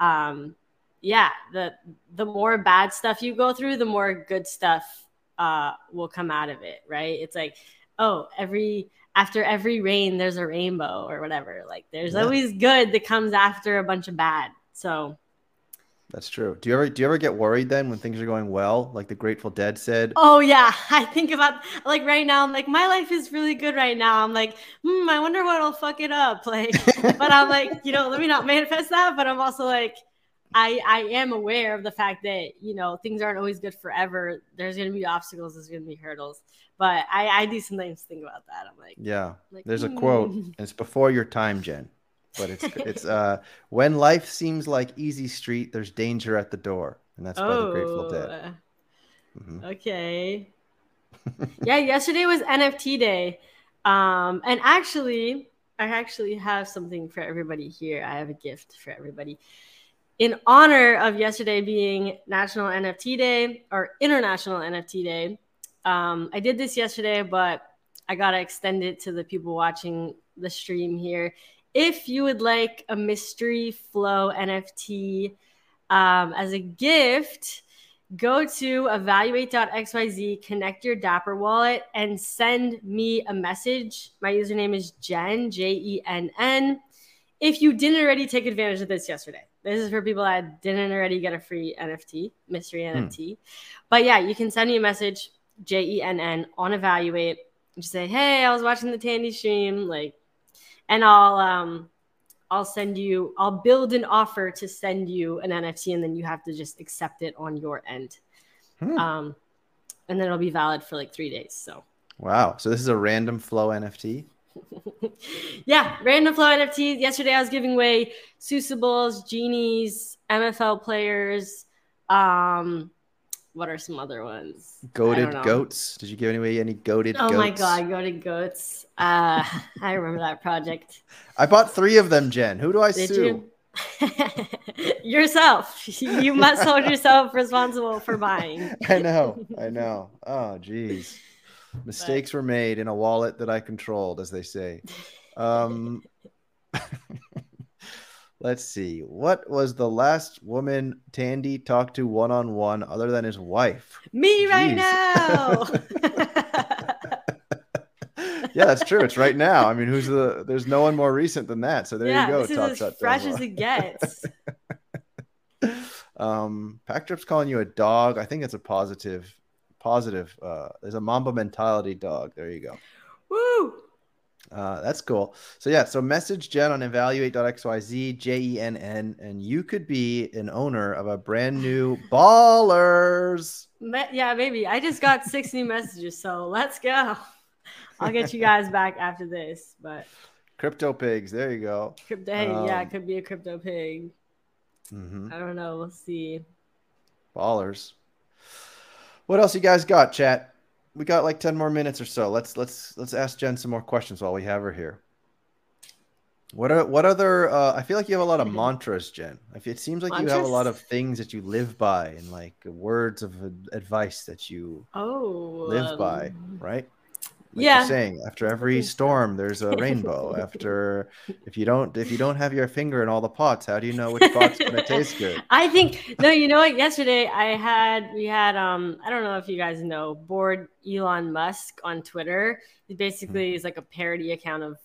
um, yeah, the the more bad stuff you go through, the more good stuff uh, will come out of it, right? It's like, oh, every after every rain, there's a rainbow or whatever. Like, there's yeah. always good that comes after a bunch of bad. So that's true. Do you ever do you ever get worried then when things are going well, like the Grateful Dead said? Oh yeah, *laughs* I think about like right now. I'm like, my life is really good right now. I'm like, hmm, I wonder what'll fuck it up. *laughs* Like, but I'm like, you know, let me not manifest that. But I'm also like, I I am aware of the fact that you know things aren't always good forever. There's gonna be obstacles. There's gonna be hurdles. But I I do sometimes think about that. I'm like, yeah. Like, there's a quote. *laughs* Hmm. It's before your time, Jen but it's *laughs* it's uh when life seems like easy street, there's danger at the door, and that's oh, by the Grateful Dead. Mm-hmm. Okay. *laughs* yeah, yesterday was NFT day, um, and actually, I actually have something for everybody here. I have a gift for everybody. In honor of yesterday being National NFT Day or International NFT Day, um, I did this yesterday, but I gotta extend it to the people watching the stream here if you would like a mystery flow NFT um, as a gift, go to evaluate.xyz, connect your Dapper wallet, and send me a message. My username is Jen, J E N N. If you didn't already take advantage of this yesterday, this is for people that didn't already get a free NFT, mystery hmm. NFT. But yeah, you can send me a message, J E N N, on Evaluate. Just say, hey, I was watching the Tandy stream. Like, and I'll um I'll send you I'll build an offer to send you an NFT and then you have to just accept it on your end. Hmm. Um and then it'll be valid for like 3 days. So Wow. So this is a random flow NFT? *laughs* yeah, random flow NFT. Yesterday I was giving away Seussibles, Genies, MFL players, um what are some other ones? Goated goats. Did you give away any goated goats? oh goats? my god, goated goats. Uh, I remember that project. *laughs* I bought three of them, Jen. Who do I Did sue? You? *laughs* yourself. *laughs* You must hold yourself responsible for buying. I know. I know. Oh, geez. Mistakes but... were made in a wallet that I controlled, as they say. Um, Let's see. What was the last woman Tandy talked to one on one other than his wife? Me Jeez. right now. *laughs* yeah, that's true. It's right now. I mean, who's the? There's no one more recent than that. So there yeah, you go. This is as fresh as it gets. *laughs* um, Packdrip's calling you a dog. I think it's a positive. Positive. Uh, there's a Mamba mentality dog. There you go. Woo! Uh, that's cool. So yeah, so message Jen on evaluate.xyz, J E N N, and you could be an owner of a brand new *laughs* Ballers Yeah, maybe. I just got six new messages, so let's go. I'll get you guys back after this. But Crypto pigs. There you go. crypto, hey, yeah, it Um, could be a crypto pig. hmm I don't know. We'll see. Ballers. What else you guys got, chat? We got like 10 more minutes or so. Let's let's let's ask Jen some more questions while we have her here. What are what other uh, I feel like you have a lot of mantras, Jen. It seems like you have a lot of things that you live by and like words of advice that you Oh, live by, um, right? Like yeah. you're saying after every storm there's a rainbow. *laughs* after if you don't if you don't have your finger in all the pots, how do you know which pot's gonna *laughs* taste good? I think no, you know what? Yesterday I had we had um I don't know if you guys know bored Elon Musk on Twitter. He basically Mm-hmm. is like a parody account of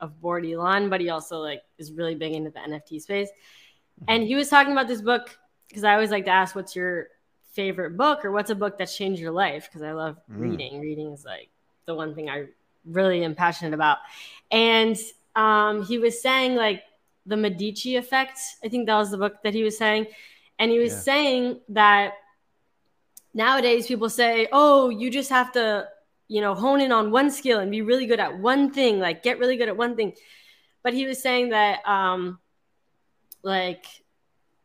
of bored Elon, but he also like is really big into the NFT space. Mm-hmm. And he was talking about this book because I always like to ask what's your favorite book or what's a book that changed your life because I love Mm. reading. Reading is like the one thing I really am passionate about. And um, he was saying like the Medici effect. I think that was the book that he was saying. And he was Yeah. saying that nowadays people say, oh, you just have to, you know, hone in on one skill and be really good at one thing, like get really good at one thing. But he was saying that, um, like,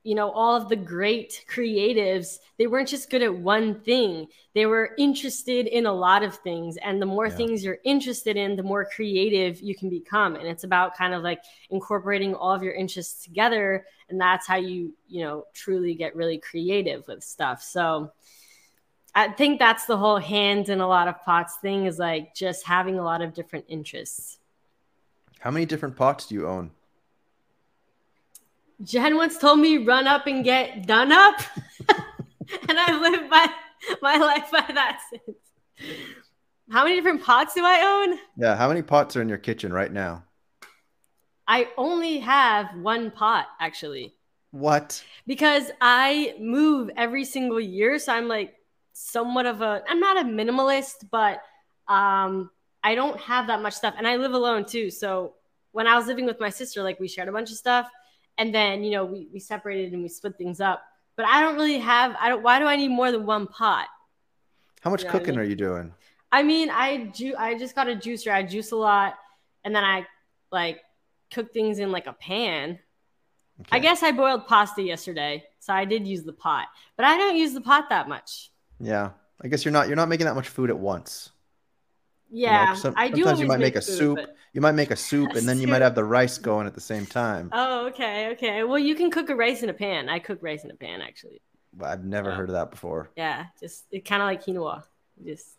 you know, all of the great creatives, they weren't just good at one thing. They were interested in a lot of things. And the more Yeah. things you're interested in, the more creative you can become. And it's about kind of like incorporating all of your interests together. And that's how you, you know, truly get really creative with stuff. So I think that's the whole hands in a lot of pots thing is like just having a lot of different interests. How many different pots do you own? Jen once told me run up and get done up. *laughs* and I've lived my, my life by that since. How many different pots do I own? Yeah, how many pots are in your kitchen right now? I only have one pot actually What? because I move every single year. So I'm like somewhat of a, I'm not a minimalist, but um, I don't have that much stuff. And I live alone too. So when I was living with my sister, like we shared a bunch of stuff. And then, you know, we, we separated and we split things up. But I don't really have, I don't, why do I need more than one pot? How much You know what I cooking mean? are you doing? I mean, I ju- I just got a juicer. I juice a lot, and then I like cook things in like a pan. I guess I boiled pasta yesterday, so I did use the pot, but I don't use the pot that much. Yeah. I guess you're not you're not making that much food at once. You know, Yeah, some- I do. sometimes you might make a food, soup. but- You might make a soup *laughs* and then you might have the rice going at the same time. Oh, okay, okay. Well, you can cook a rice in a pan. I cook rice in a pan, actually. But I've never Yeah. heard of that before. Yeah, just it kind of like quinoa. Just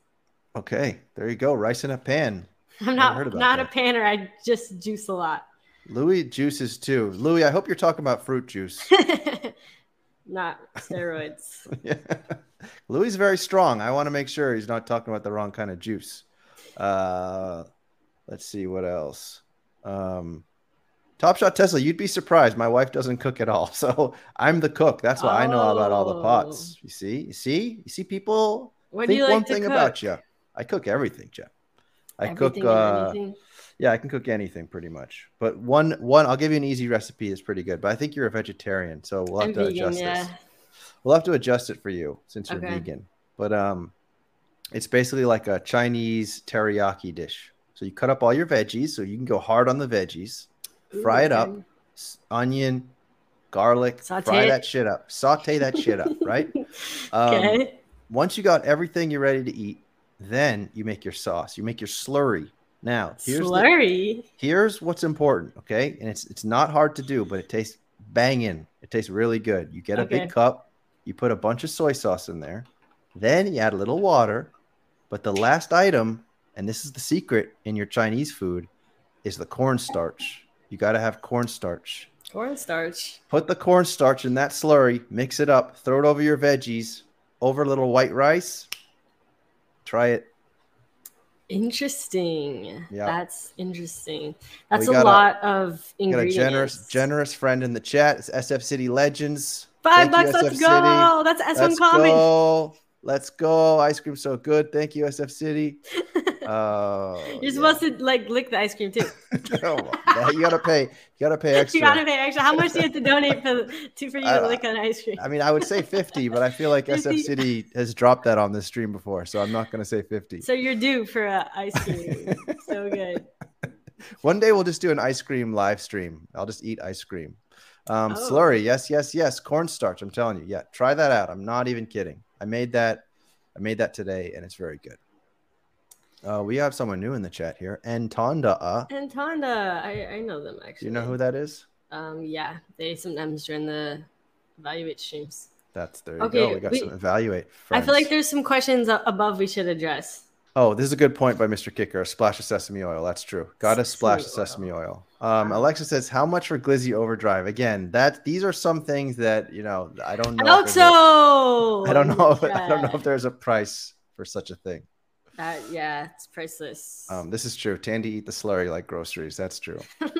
Okay, there you go. Rice in a pan. *laughs* I'm not not that. a panner. I just juice a lot. Louis juices too. Louis, I hope you're talking about fruit juice. *laughs* not steroids. yeah. Louis is very strong. I want to make sure he's not talking about the wrong kind of juice. Uh, let's see what else. Um, Top Shot Tesla, you'd be surprised. My wife doesn't cook at all, *laughs* so I'm the cook. That's why I know about all the pots. You see, you see, you see. People What think like one thing cook? about you. I cook everything, Jeff. I cook. Everything and Uh, yeah, I can cook anything pretty much. But one, one, I'll give you an easy recipe. that's pretty good. But I think you're a vegetarian, so we'll have I'm to vegan, adjust yeah. this. We'll have to adjust it for you since you're Okay. vegan. But um, it's basically like a Chinese teriyaki dish. So you cut up all your veggies, so you can go hard on the veggies, fry it up, okay. s- onion, garlic, Saute fry that shit up, saute that shit up, *laughs* right? Um, okay. once you got everything you're ready to eat, then you make your sauce. You make your slurry. Now, here's the, Slurry. here's what's important, okay? And it's it's not hard to do, but it tastes banging. It tastes really good. You get a Okay. big cup, you put a bunch of soy sauce in there, then you add a little water. But the last item, and this is the secret in your Chinese food, is the cornstarch. You got to have cornstarch. Cornstarch. Put the cornstarch in that slurry, mix it up, throw it over your veggies, over a little white rice. Try it. Interesting. Yeah. That's interesting. That's a got a- lot of Got a generous, generous friend in the chat. It's SF City Legends. Five Thank you, bucks. Let's SF go. That's S1 Let's Common. go. Let's go. Ice cream so good. Thank you, SF City. *laughs* Oh, You're supposed to like lick the ice cream too. *laughs* Oh, you gotta pay. You gotta pay *laughs* extra. You gotta pay extra. How much do you have to donate for to for you to Uh, lick an ice cream? I mean, I would say 50, but I feel like SF City has dropped that on this stream before, so I'm not going to say 50. So you're due for a ice cream. so good. One day we'll just do an ice cream live stream. I'll just eat ice cream. Um, Oh. Slurry, yes, yes, yes. Cornstarch. I'm telling you, yeah. Try that out. I'm not even kidding. I made that. I made that today, and it's very good. Uh, we have someone new in the chat here, Antonda. Uh, And Tonda, I, I know them actually. do you know who that is? Um, yeah, they sometimes join the evaluate streams. That's there. You Okay, go. We got we- some evaluate. I feel like there's some questions above we should address. Oh, this is a good point by Mr. Kicker. A splash of sesame oil. That's true. Got to splash the Sesame oil. Um, Alexa says, "How much for Glizzy Overdrive?" Again, that these are some things that you know. I don't know. if Alexo! I don't know. I don't know if there's a price for such a thing. That, yeah, it's priceless. Um, this is true. Tandy eat the slurry like groceries. That's true. *laughs*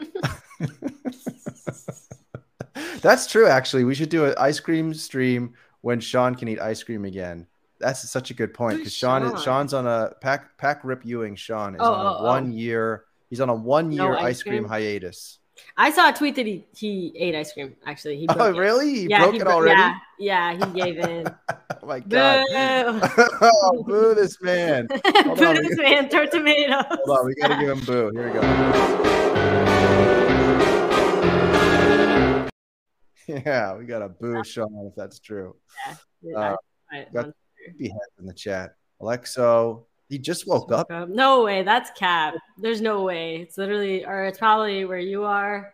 *laughs* That's true. Actually, we should do an ice cream stream when Sean can eat ice cream again. That's such a good point because Sean, is, Sean's on a pack. Pack Rip Ewing. Sean is Oh, on a oh, oh. one year. He's on a one year ice ice cream cream? hiatus. I saw a tweet that he, he ate ice cream. Actually, he *laughs* Oh, it. really? He yeah, broke he it bro- already? Yeah, yeah, he gave in. *laughs* Oh my god! Boo! *laughs* oh, boo this man! Hold Boo on, this man, throw tomatoes. Hold on, we gotta give him boo. Here we go. Yeah, we got a boo Sean if that's true. Yeah, Uh, got- Be heads in the chat. Alexo, he just woke up. No way, that's cap. There's no way. It's literally, or it's probably where you are.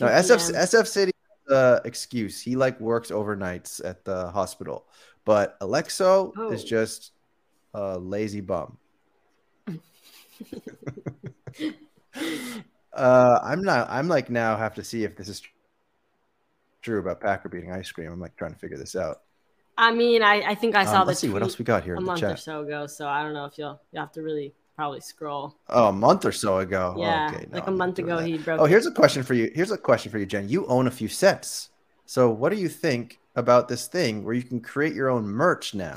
No, SF SF City uh, excuse. He like works overnights at the hospital, but Alexo is Oh. just a lazy bum. *laughs* uh, I'm not. I'm like now have to see if this is true about Packer beating ice cream. I'm like trying to figure this out. I mean, I, I think I saw Um, let's see what else we got here a month or so ago. So I don't know if you'll you have to really probably scroll. Oh, a month or so ago. Yeah, okay, no, like a I'm month ago that. he broke. Oh, here's a question for you. Here's a question for you, Jen. You own a few sets. So, what do you think about this thing where you can create your own merch now?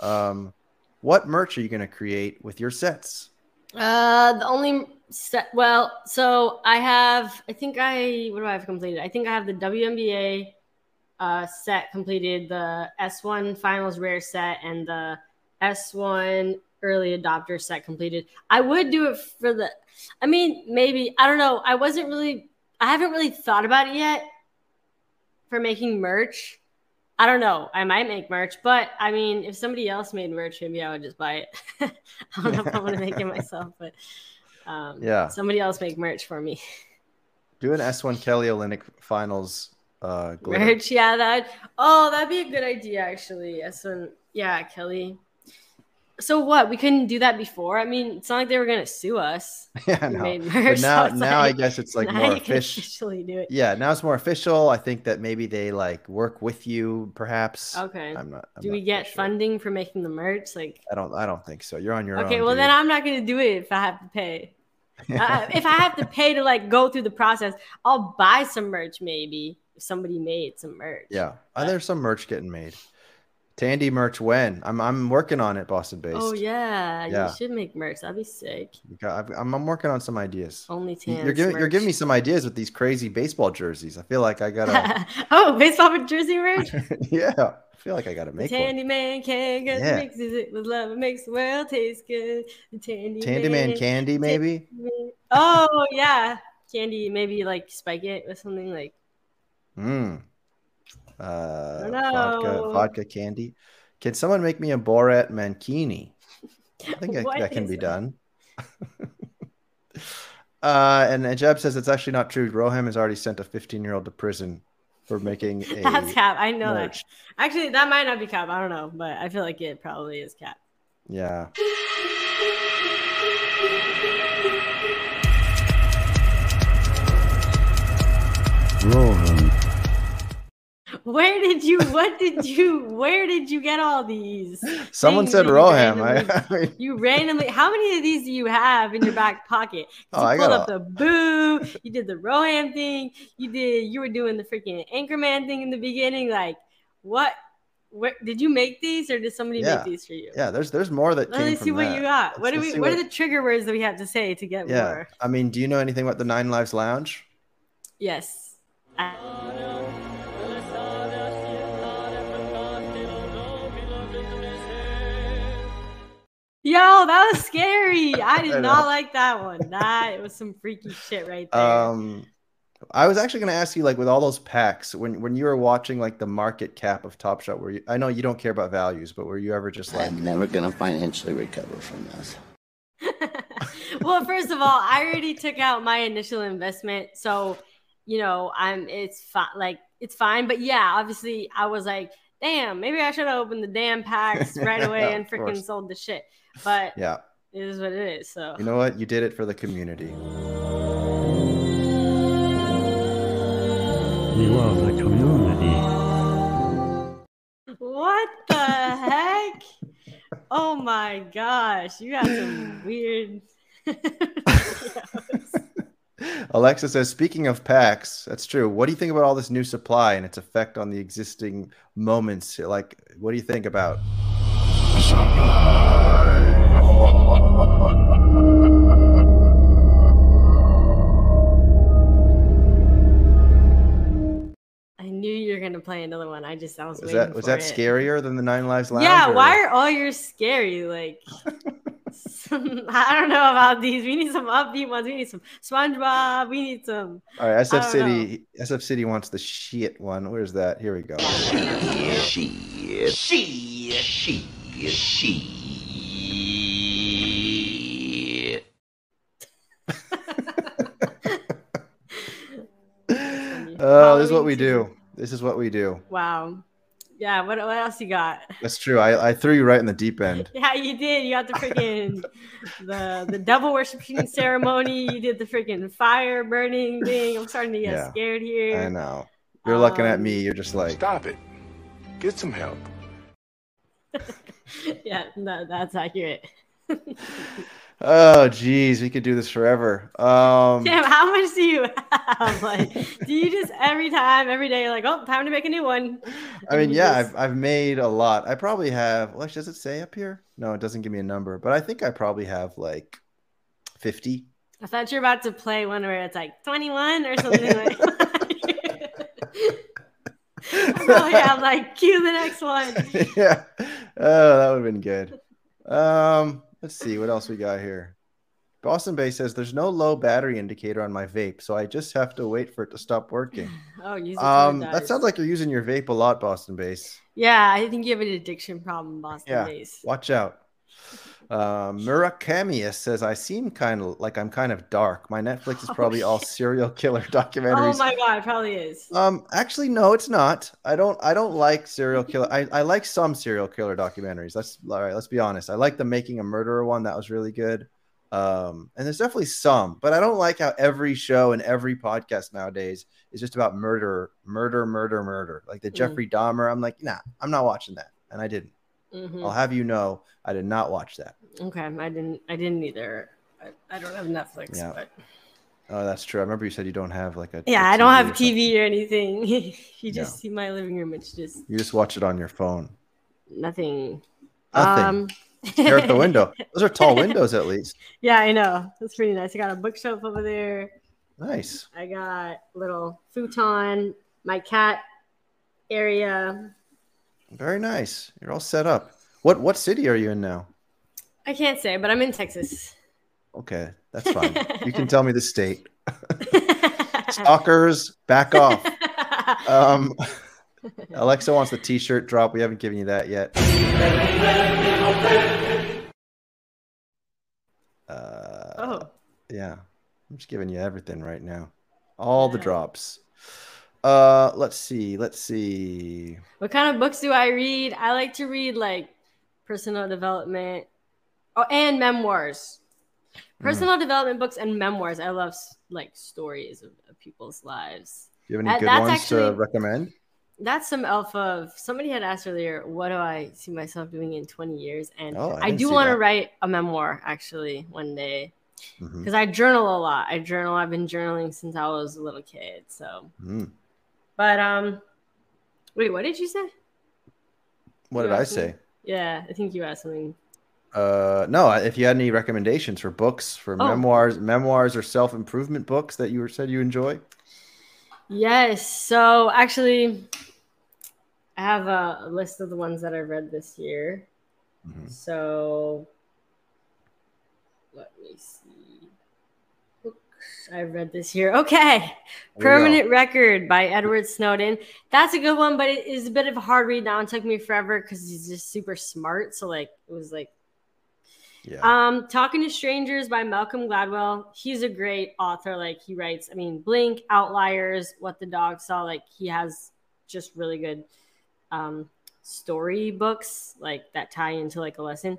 Um, what merch are you going to create with your sets? Uh, the only set. Well, so I have. I think I. What do I have completed? I think I have the WNBA uh, set completed, the S1 Finals Rare set, and the S1 Early Adopter set completed. I would do it for the. I mean, maybe I don't know. I wasn't really. I haven't really thought about it yet for making merch. I don't know. I might make merch, but I mean, if somebody else made merch, maybe I would just buy it. *laughs* I don't know if I want to make it myself, but um, Yeah. somebody else make merch for me. Do an S1 Kelly Olynyk finals uh, glitter. Merch, yeah, that. Oh, that'd be a good idea, actually. Yes, one, yeah, Kelly. So what? We couldn't do that before. I mean, it's not like they were gonna sue us. *laughs* yeah, no. made But merch. so now, now I guess it's like more official. do it. Yeah, now it's more official. I think that maybe they like work with you, perhaps. Okay. I'm not. I'm do not we get sure. funding for making the merch? Like, I don't. I don't think so. You're on your own. okay, well dude. then I'm not gonna do it if I have to pay. *laughs* uh, if I have to pay to like go through the process, I'll buy some merch maybe somebody made some merch. Yeah, uh, there's some merch getting made. Tandy merch when? I'm I'm working on it, Boston based. Oh yeah, Yeah. you should make merch. That'd be sick. Got- I'm, I'm working on some ideas. Only You- tan. You're giving you're giving me some ideas with these crazy baseball jerseys. I feel like I gotta. *laughs* oh, baseball jersey merch. *laughs* yeah, I feel like I gotta The make one. Tandy Man can Yeah. mixes it with love. It makes the world taste good. The Tandy, Tandy Man candy, maybe. Oh yeah, candy. Maybe like spike it with something like. Mm. Uh, don't vodka, vodka candy. Can someone make me a Borat Mankini? I think that, that can be that? done. *laughs* uh, and Ajab says it's actually not true. Roham has already sent a 15 year old to prison for making *laughs* a That's cap. I know merch. that. Actually, that might not be cap. I don't know, but I feel like it probably is cap. Yeah. Roham, Where did you? What did you? Where did you get all these? Someone said Roham. Randomly- I You randomly. How many of these do you have in your back pocket? *laughs* Oh, you I pulled got up the boo. You did the Roham thing. You did. You were doing the freaking Anchorman thing in the beginning. Like, what? Where, did you make these or did somebody Yeah. make these for you? Yeah, there's there's more that Let me see what that. you got. What Let's- do we? see What are the trigger words that we have to say to get Yeah, more? I mean, do you know anything about the Nine Lives Lounge? Yes. I- Yo, that was scary. I I did know. not like that one. That it was some freaky shit right there. Um, I was actually going to ask you, like, with all those packs, when when you were watching like the market cap of Top Shot, were you? I know you don't care about values, but were you ever just like, I'm never gonna financially recover from this. *laughs* well, first of all, I already took out my initial investment, so you know, I'm it's fine. Like it's fine, but yeah, obviously, I was like, damn, maybe I should have opened the damn packs right *laughs* away Yeah, and freaking sold the shit. But yeah, it is what it is. So you know what? You did it for the community. You are the community. what the heck? Oh my gosh, you got some weird. *laughs* Alexa says, speaking of packs, that's true. What do you think about all this new supply and its effect on the existing moments? Like, what do you think about? I knew you were gonna play another one. I just I was, Was waiting that was for that it. scarier than the Nine Lives Lounge? Yeah, or- why are all yours scary? Like, some, *laughs* I don't know about these. We need some upbeat ones. We need some SpongeBob. We need some. All right, SF I don't City. SF City wants the shit one. Where's that? Here we go. She, She, she, she, she. Oh, this is what we do. This is what we do. Wow. Yeah. What what else you got? That's true. I, I threw you right in the deep end. *laughs* Yeah, you did. You got the freaking the the devil worshiping *laughs* ceremony. You did the freaking fire burning thing. I'm starting to get Yeah, scared here. I know. You're looking at Um, me. You're just like, Stop it. Get some help. *laughs* Yeah, no, that's accurate. Oh, geez, we could do this forever. Um, how much do you have? *laughs* Like, do you just every time, every day, like, oh, time to make a new one? I mean, yeah, I've, I've made a lot. I probably have. Well, does it say up here? No, it doesn't give me a number, but I think I probably have like 50. I thought you were about to play one where it's like 21 or something like. *laughs* oh yeah, I'm like cue the next one. *laughs* yeah. Oh, that would have been good. Um, let's see what else we got here. Boston Bay says there's no low battery indicator on my vape, so I just have to wait for it to stop working. *laughs* Oh, um, that sounds like you're using your vape a lot, Boston Base. Yeah, I think you have an addiction problem, Boston Yeah. Base. Watch out. Um, Murakamius says I seem kind of like I'm kind of dark. My Netflix is *laughs* Oh, probably all serial killer *laughs* documentaries. Oh my god, it probably is. Um, actually, no, it's not. I don't. I don't like serial killer. I, I like some serial killer documentaries. Let's all right. Let's be honest. I like the Making a Murderer one. That was really good. Um, and there's definitely some, but I don't like how every show and every podcast nowadays is just about murder, murder, murder, murder. Like the Mm. Jeffrey Dahmer. I'm like, nah, I'm not watching that, and I didn't. Mhm. I'll have you know, I did not watch that. Okay, I didn't. I didn't either. I, I don't have Netflix, Yeah. but Oh, that's true. I remember you said you don't have like a. yeah, I I don't have or. TV or anything. *laughs* you just No. see my living room. It's just You just watch it on your phone. nothing. Nothing. Um, Stare at the *laughs* window. Those are tall windows, at least. Yeah, I know. That's pretty nice. I got a bookshelf over there. Nice. I got little futon, my cat area. Very nice. You're all set up. What what city are you in now? I can't say, but I'm in Texas. Okay, that's fine. you can *laughs* tell me the state. *laughs* Stalkers, back off. Um, *laughs* Alexa wants the T-shirt drop. We haven't given you that yet. Uh, oh, yeah, I'm just giving you everything right now. All the drops. Uh, let's see. Let's see. what kind of books do I read? I like to read like personal development, oh, and memoirs. Hmm. Personal development books and memoirs. I love like stories of, of people's lives. Do you have any good ones to recommend? That's some alpha of somebody had asked earlier, what do I see myself doing in 20 years? And Oh, I I, do want to write a memoir actually one day because I journal a lot. I journal, I've been journaling since I was a little kid. So, Mm. But, um, wait, what did you say? What You did I me? say? Yeah, I think you asked something. Uh, no. If you had any recommendations for books, for Oh. memoirs, memoirs or self improvement books that you were said you enjoy. Yes. So actually, I have a, list of the ones that I read this year. Mhm. So let me see. I read this year. Okay. Permanent Record by Edward Snowden. That's a good one, but it is a bit of a hard read now. It took me forever because he's just super smart. So like it was like Yeah. um, Talking to Strangers by Malcolm Gladwell. He's a great author. Like he writes, I mean, Blink, Outliers, What the Dog Saw. Like he has just really good um, story books like that tie into like a lesson.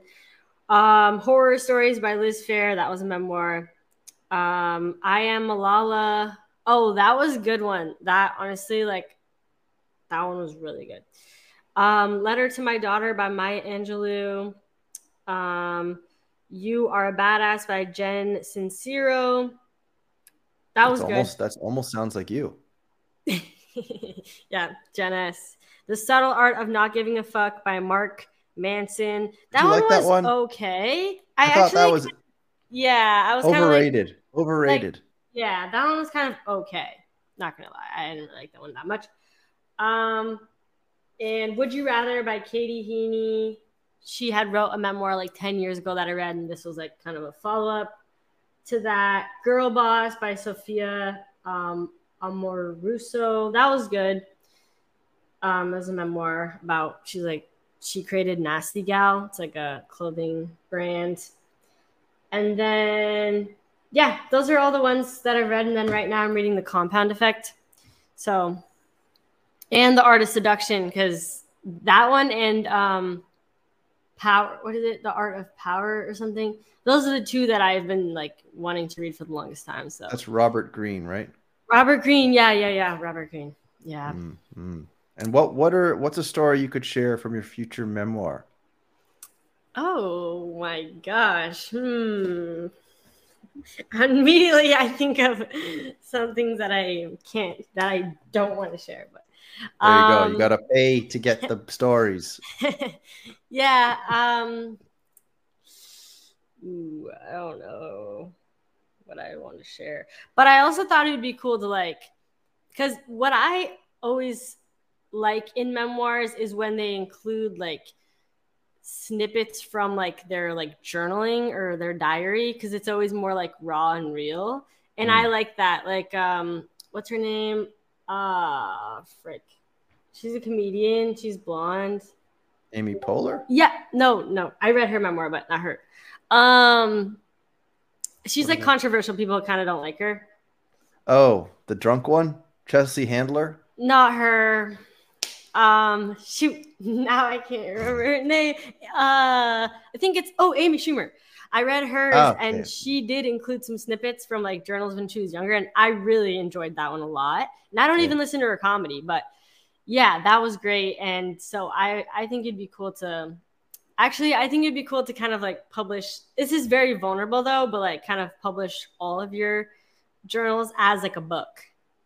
Um, Horror Stories by Liz Phair. That was a memoir. Um, I Am Malala. Oh, that was a good one. That honestly, like, that one was really good. Um, Letter to My Daughter by Maya Angelou. Um, you Are a Badass by Jen Sincero. That That's was good. almost that's almost sounds like you. *laughs* yeah, Jen S. The Subtle Art of Not Giving a Fuck by Mark Manson. That one like that was one? okay. I, I, thought actually, that was yeah, I was kind of like, overrated. overrated. yeah, that one was kind of okay. Not gonna lie, I didn't really like that one that much. Um, and Would You Rather by Katie Heaney. She had wrote a memoir like ten years ago that I read, and this was like kind of a follow up to that. Girl Boss by Sophia um, Amoruso. That was good. Um, there's a memoir about she's like she created Nasty Gal. It's like a clothing brand. And then yeah, those are all the ones that I've read. And then right now I'm reading The Compound Effect. So, and The Art of Seduction, because that one and um, Power, what is it? The Art of Power or something. Those are the two that I've been like wanting to read for the longest time. So, That's Robert Greene, right? Robert Greene. Yeah, yeah, yeah. Robert Greene. Yeah. Mm, mm. And what what are what's a story you could share from your future memoir? Oh my gosh. Hmm. Immediately, I think of some things that I can't, that I don't want to share. But There you go. um, You got to pay to get *laughs* the stories. yeah. Um. Ooh, I don't know what I want to share, but I also thought it would be cool to like, because what I always like in memoirs is when they include like snippets from like their like journaling or their diary because it's always more like raw and real. And i like that like um what's her name? Ah frick. She's a comedian. She's blonde. Amy Poehler? yeah. No no. I read her memoir but not her. Um she's What like controversial. People kind of don't like her. Oh, the drunk one? Chelsea Handler? not her um shoot *laughs* now i can't remember her name. Uh i think it's oh amy schumer. I read hers Oh, and she did include some snippets from like journals when she was younger and i really enjoyed that one a lot. And i don't Cool. even listen to her comedy but yeah that was great. And so i i think it'd be cool to actually i think it'd be cool to kind of like publish this is very vulnerable though but like kind of publish all of your journals as like a book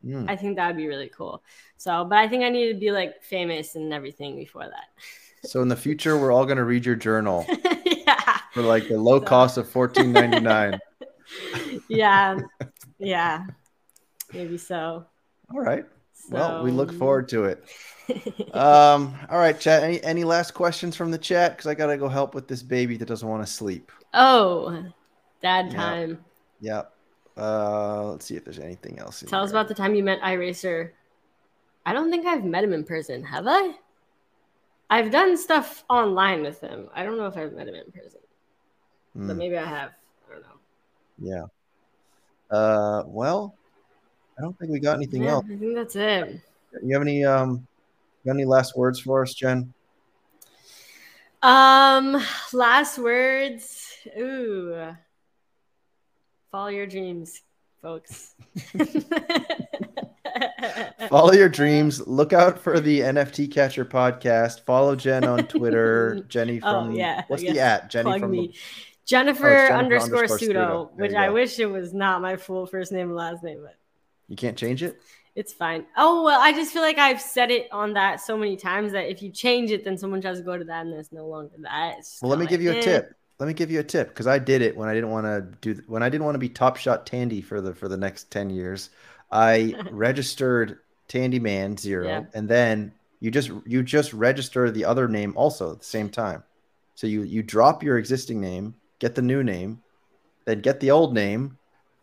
Mm. I think that would be really cool. So, but I think I need to be like famous and everything before that. So in the future, we're all going to read your journal *laughs* yeah. for like the low So- cost of fourteen ninety nine. *laughs* Yeah. Yeah. Maybe so. All right. Well, we look forward to it. *laughs* Um, all right, chat. Any any last questions from the chat? Because I gotta go help with this baby that doesn't want to sleep. oh, dad time. Yeah. Uh, let's see if there's anything else. Tell us about the time you met iRacer. I don't think I've met him in person, have I? I've done stuff online with him. I don't know if I've met him in person, but Hmm, maybe I have. I don't know. yeah. Uh, well, I don't think we got anything Yeah, else. I think that's it. You have any um, you got any last words for us, Jen? Um, last words. Ooh. Follow your dreams, folks. *laughs* Follow your dreams. Look out for the NFT Catcher podcast. Follow Jen on Twitter. *laughs* Jenny from Oh, from yeah, what's I the at? Jenny Plug from me. the Jennifer, Oh, Jennifer underscore, underscore Sutto. Which I wish it was not my full first name and last name, but You can't change it. It's fine. Oh well, I just feel like I've said it on that so many times that if you change it, then someone tries to go to that, and it's no longer that. Well, let me give you a eh. tip. Let me give you a tip because I did it when I didn't want to do when I didn't want to be Top Shot Tandy for the for the next ten years. I *laughs* registered Tandy Man Zero, Yeah. and then you just you just register the other name also at the same time. So you you drop your existing name, get the new name, then get the old name,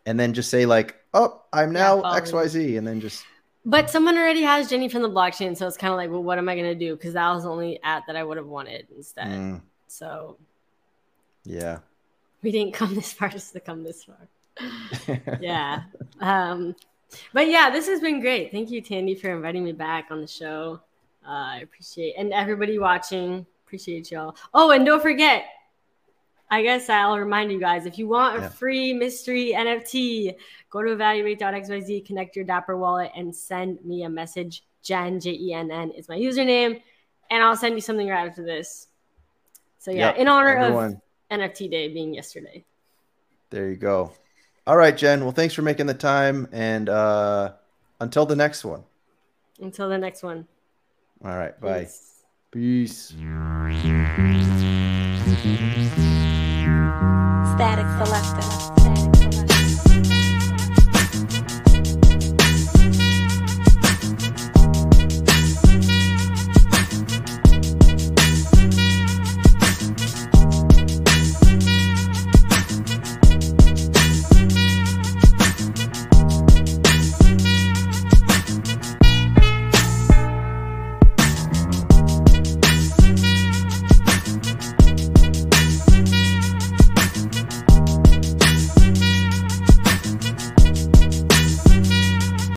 and then just say like, "Oh, I'm now follow X Y and then just But someone already has Jenny from the blockchain, so it's kind of like, well, what am I gonna do? Because that was the only at that I would have wanted instead. mm, So yeah. we didn't come *laughs* this far just to come this far. *laughs* yeah. Um, but yeah, this has been great. Thank you, Tandy, for inviting me back on the show. Uh, I appreciate and everybody watching. Appreciate y'all. Oh, and don't forget. I guess I'll remind you guys if you want a Yeah. free mystery NFT, go to evaluate.xyz, connect your Dapper wallet, and send me a message. Jen, J E N N, is my username, and I'll send you something right after this. So, yeah, Yep, in honor everyone. of NFT Day being yesterday. There you go. All right, Jen. Well, thanks for making the time, and uh, until the next one. Until the next one. All right, bye. Peace. Peace. Static Selector.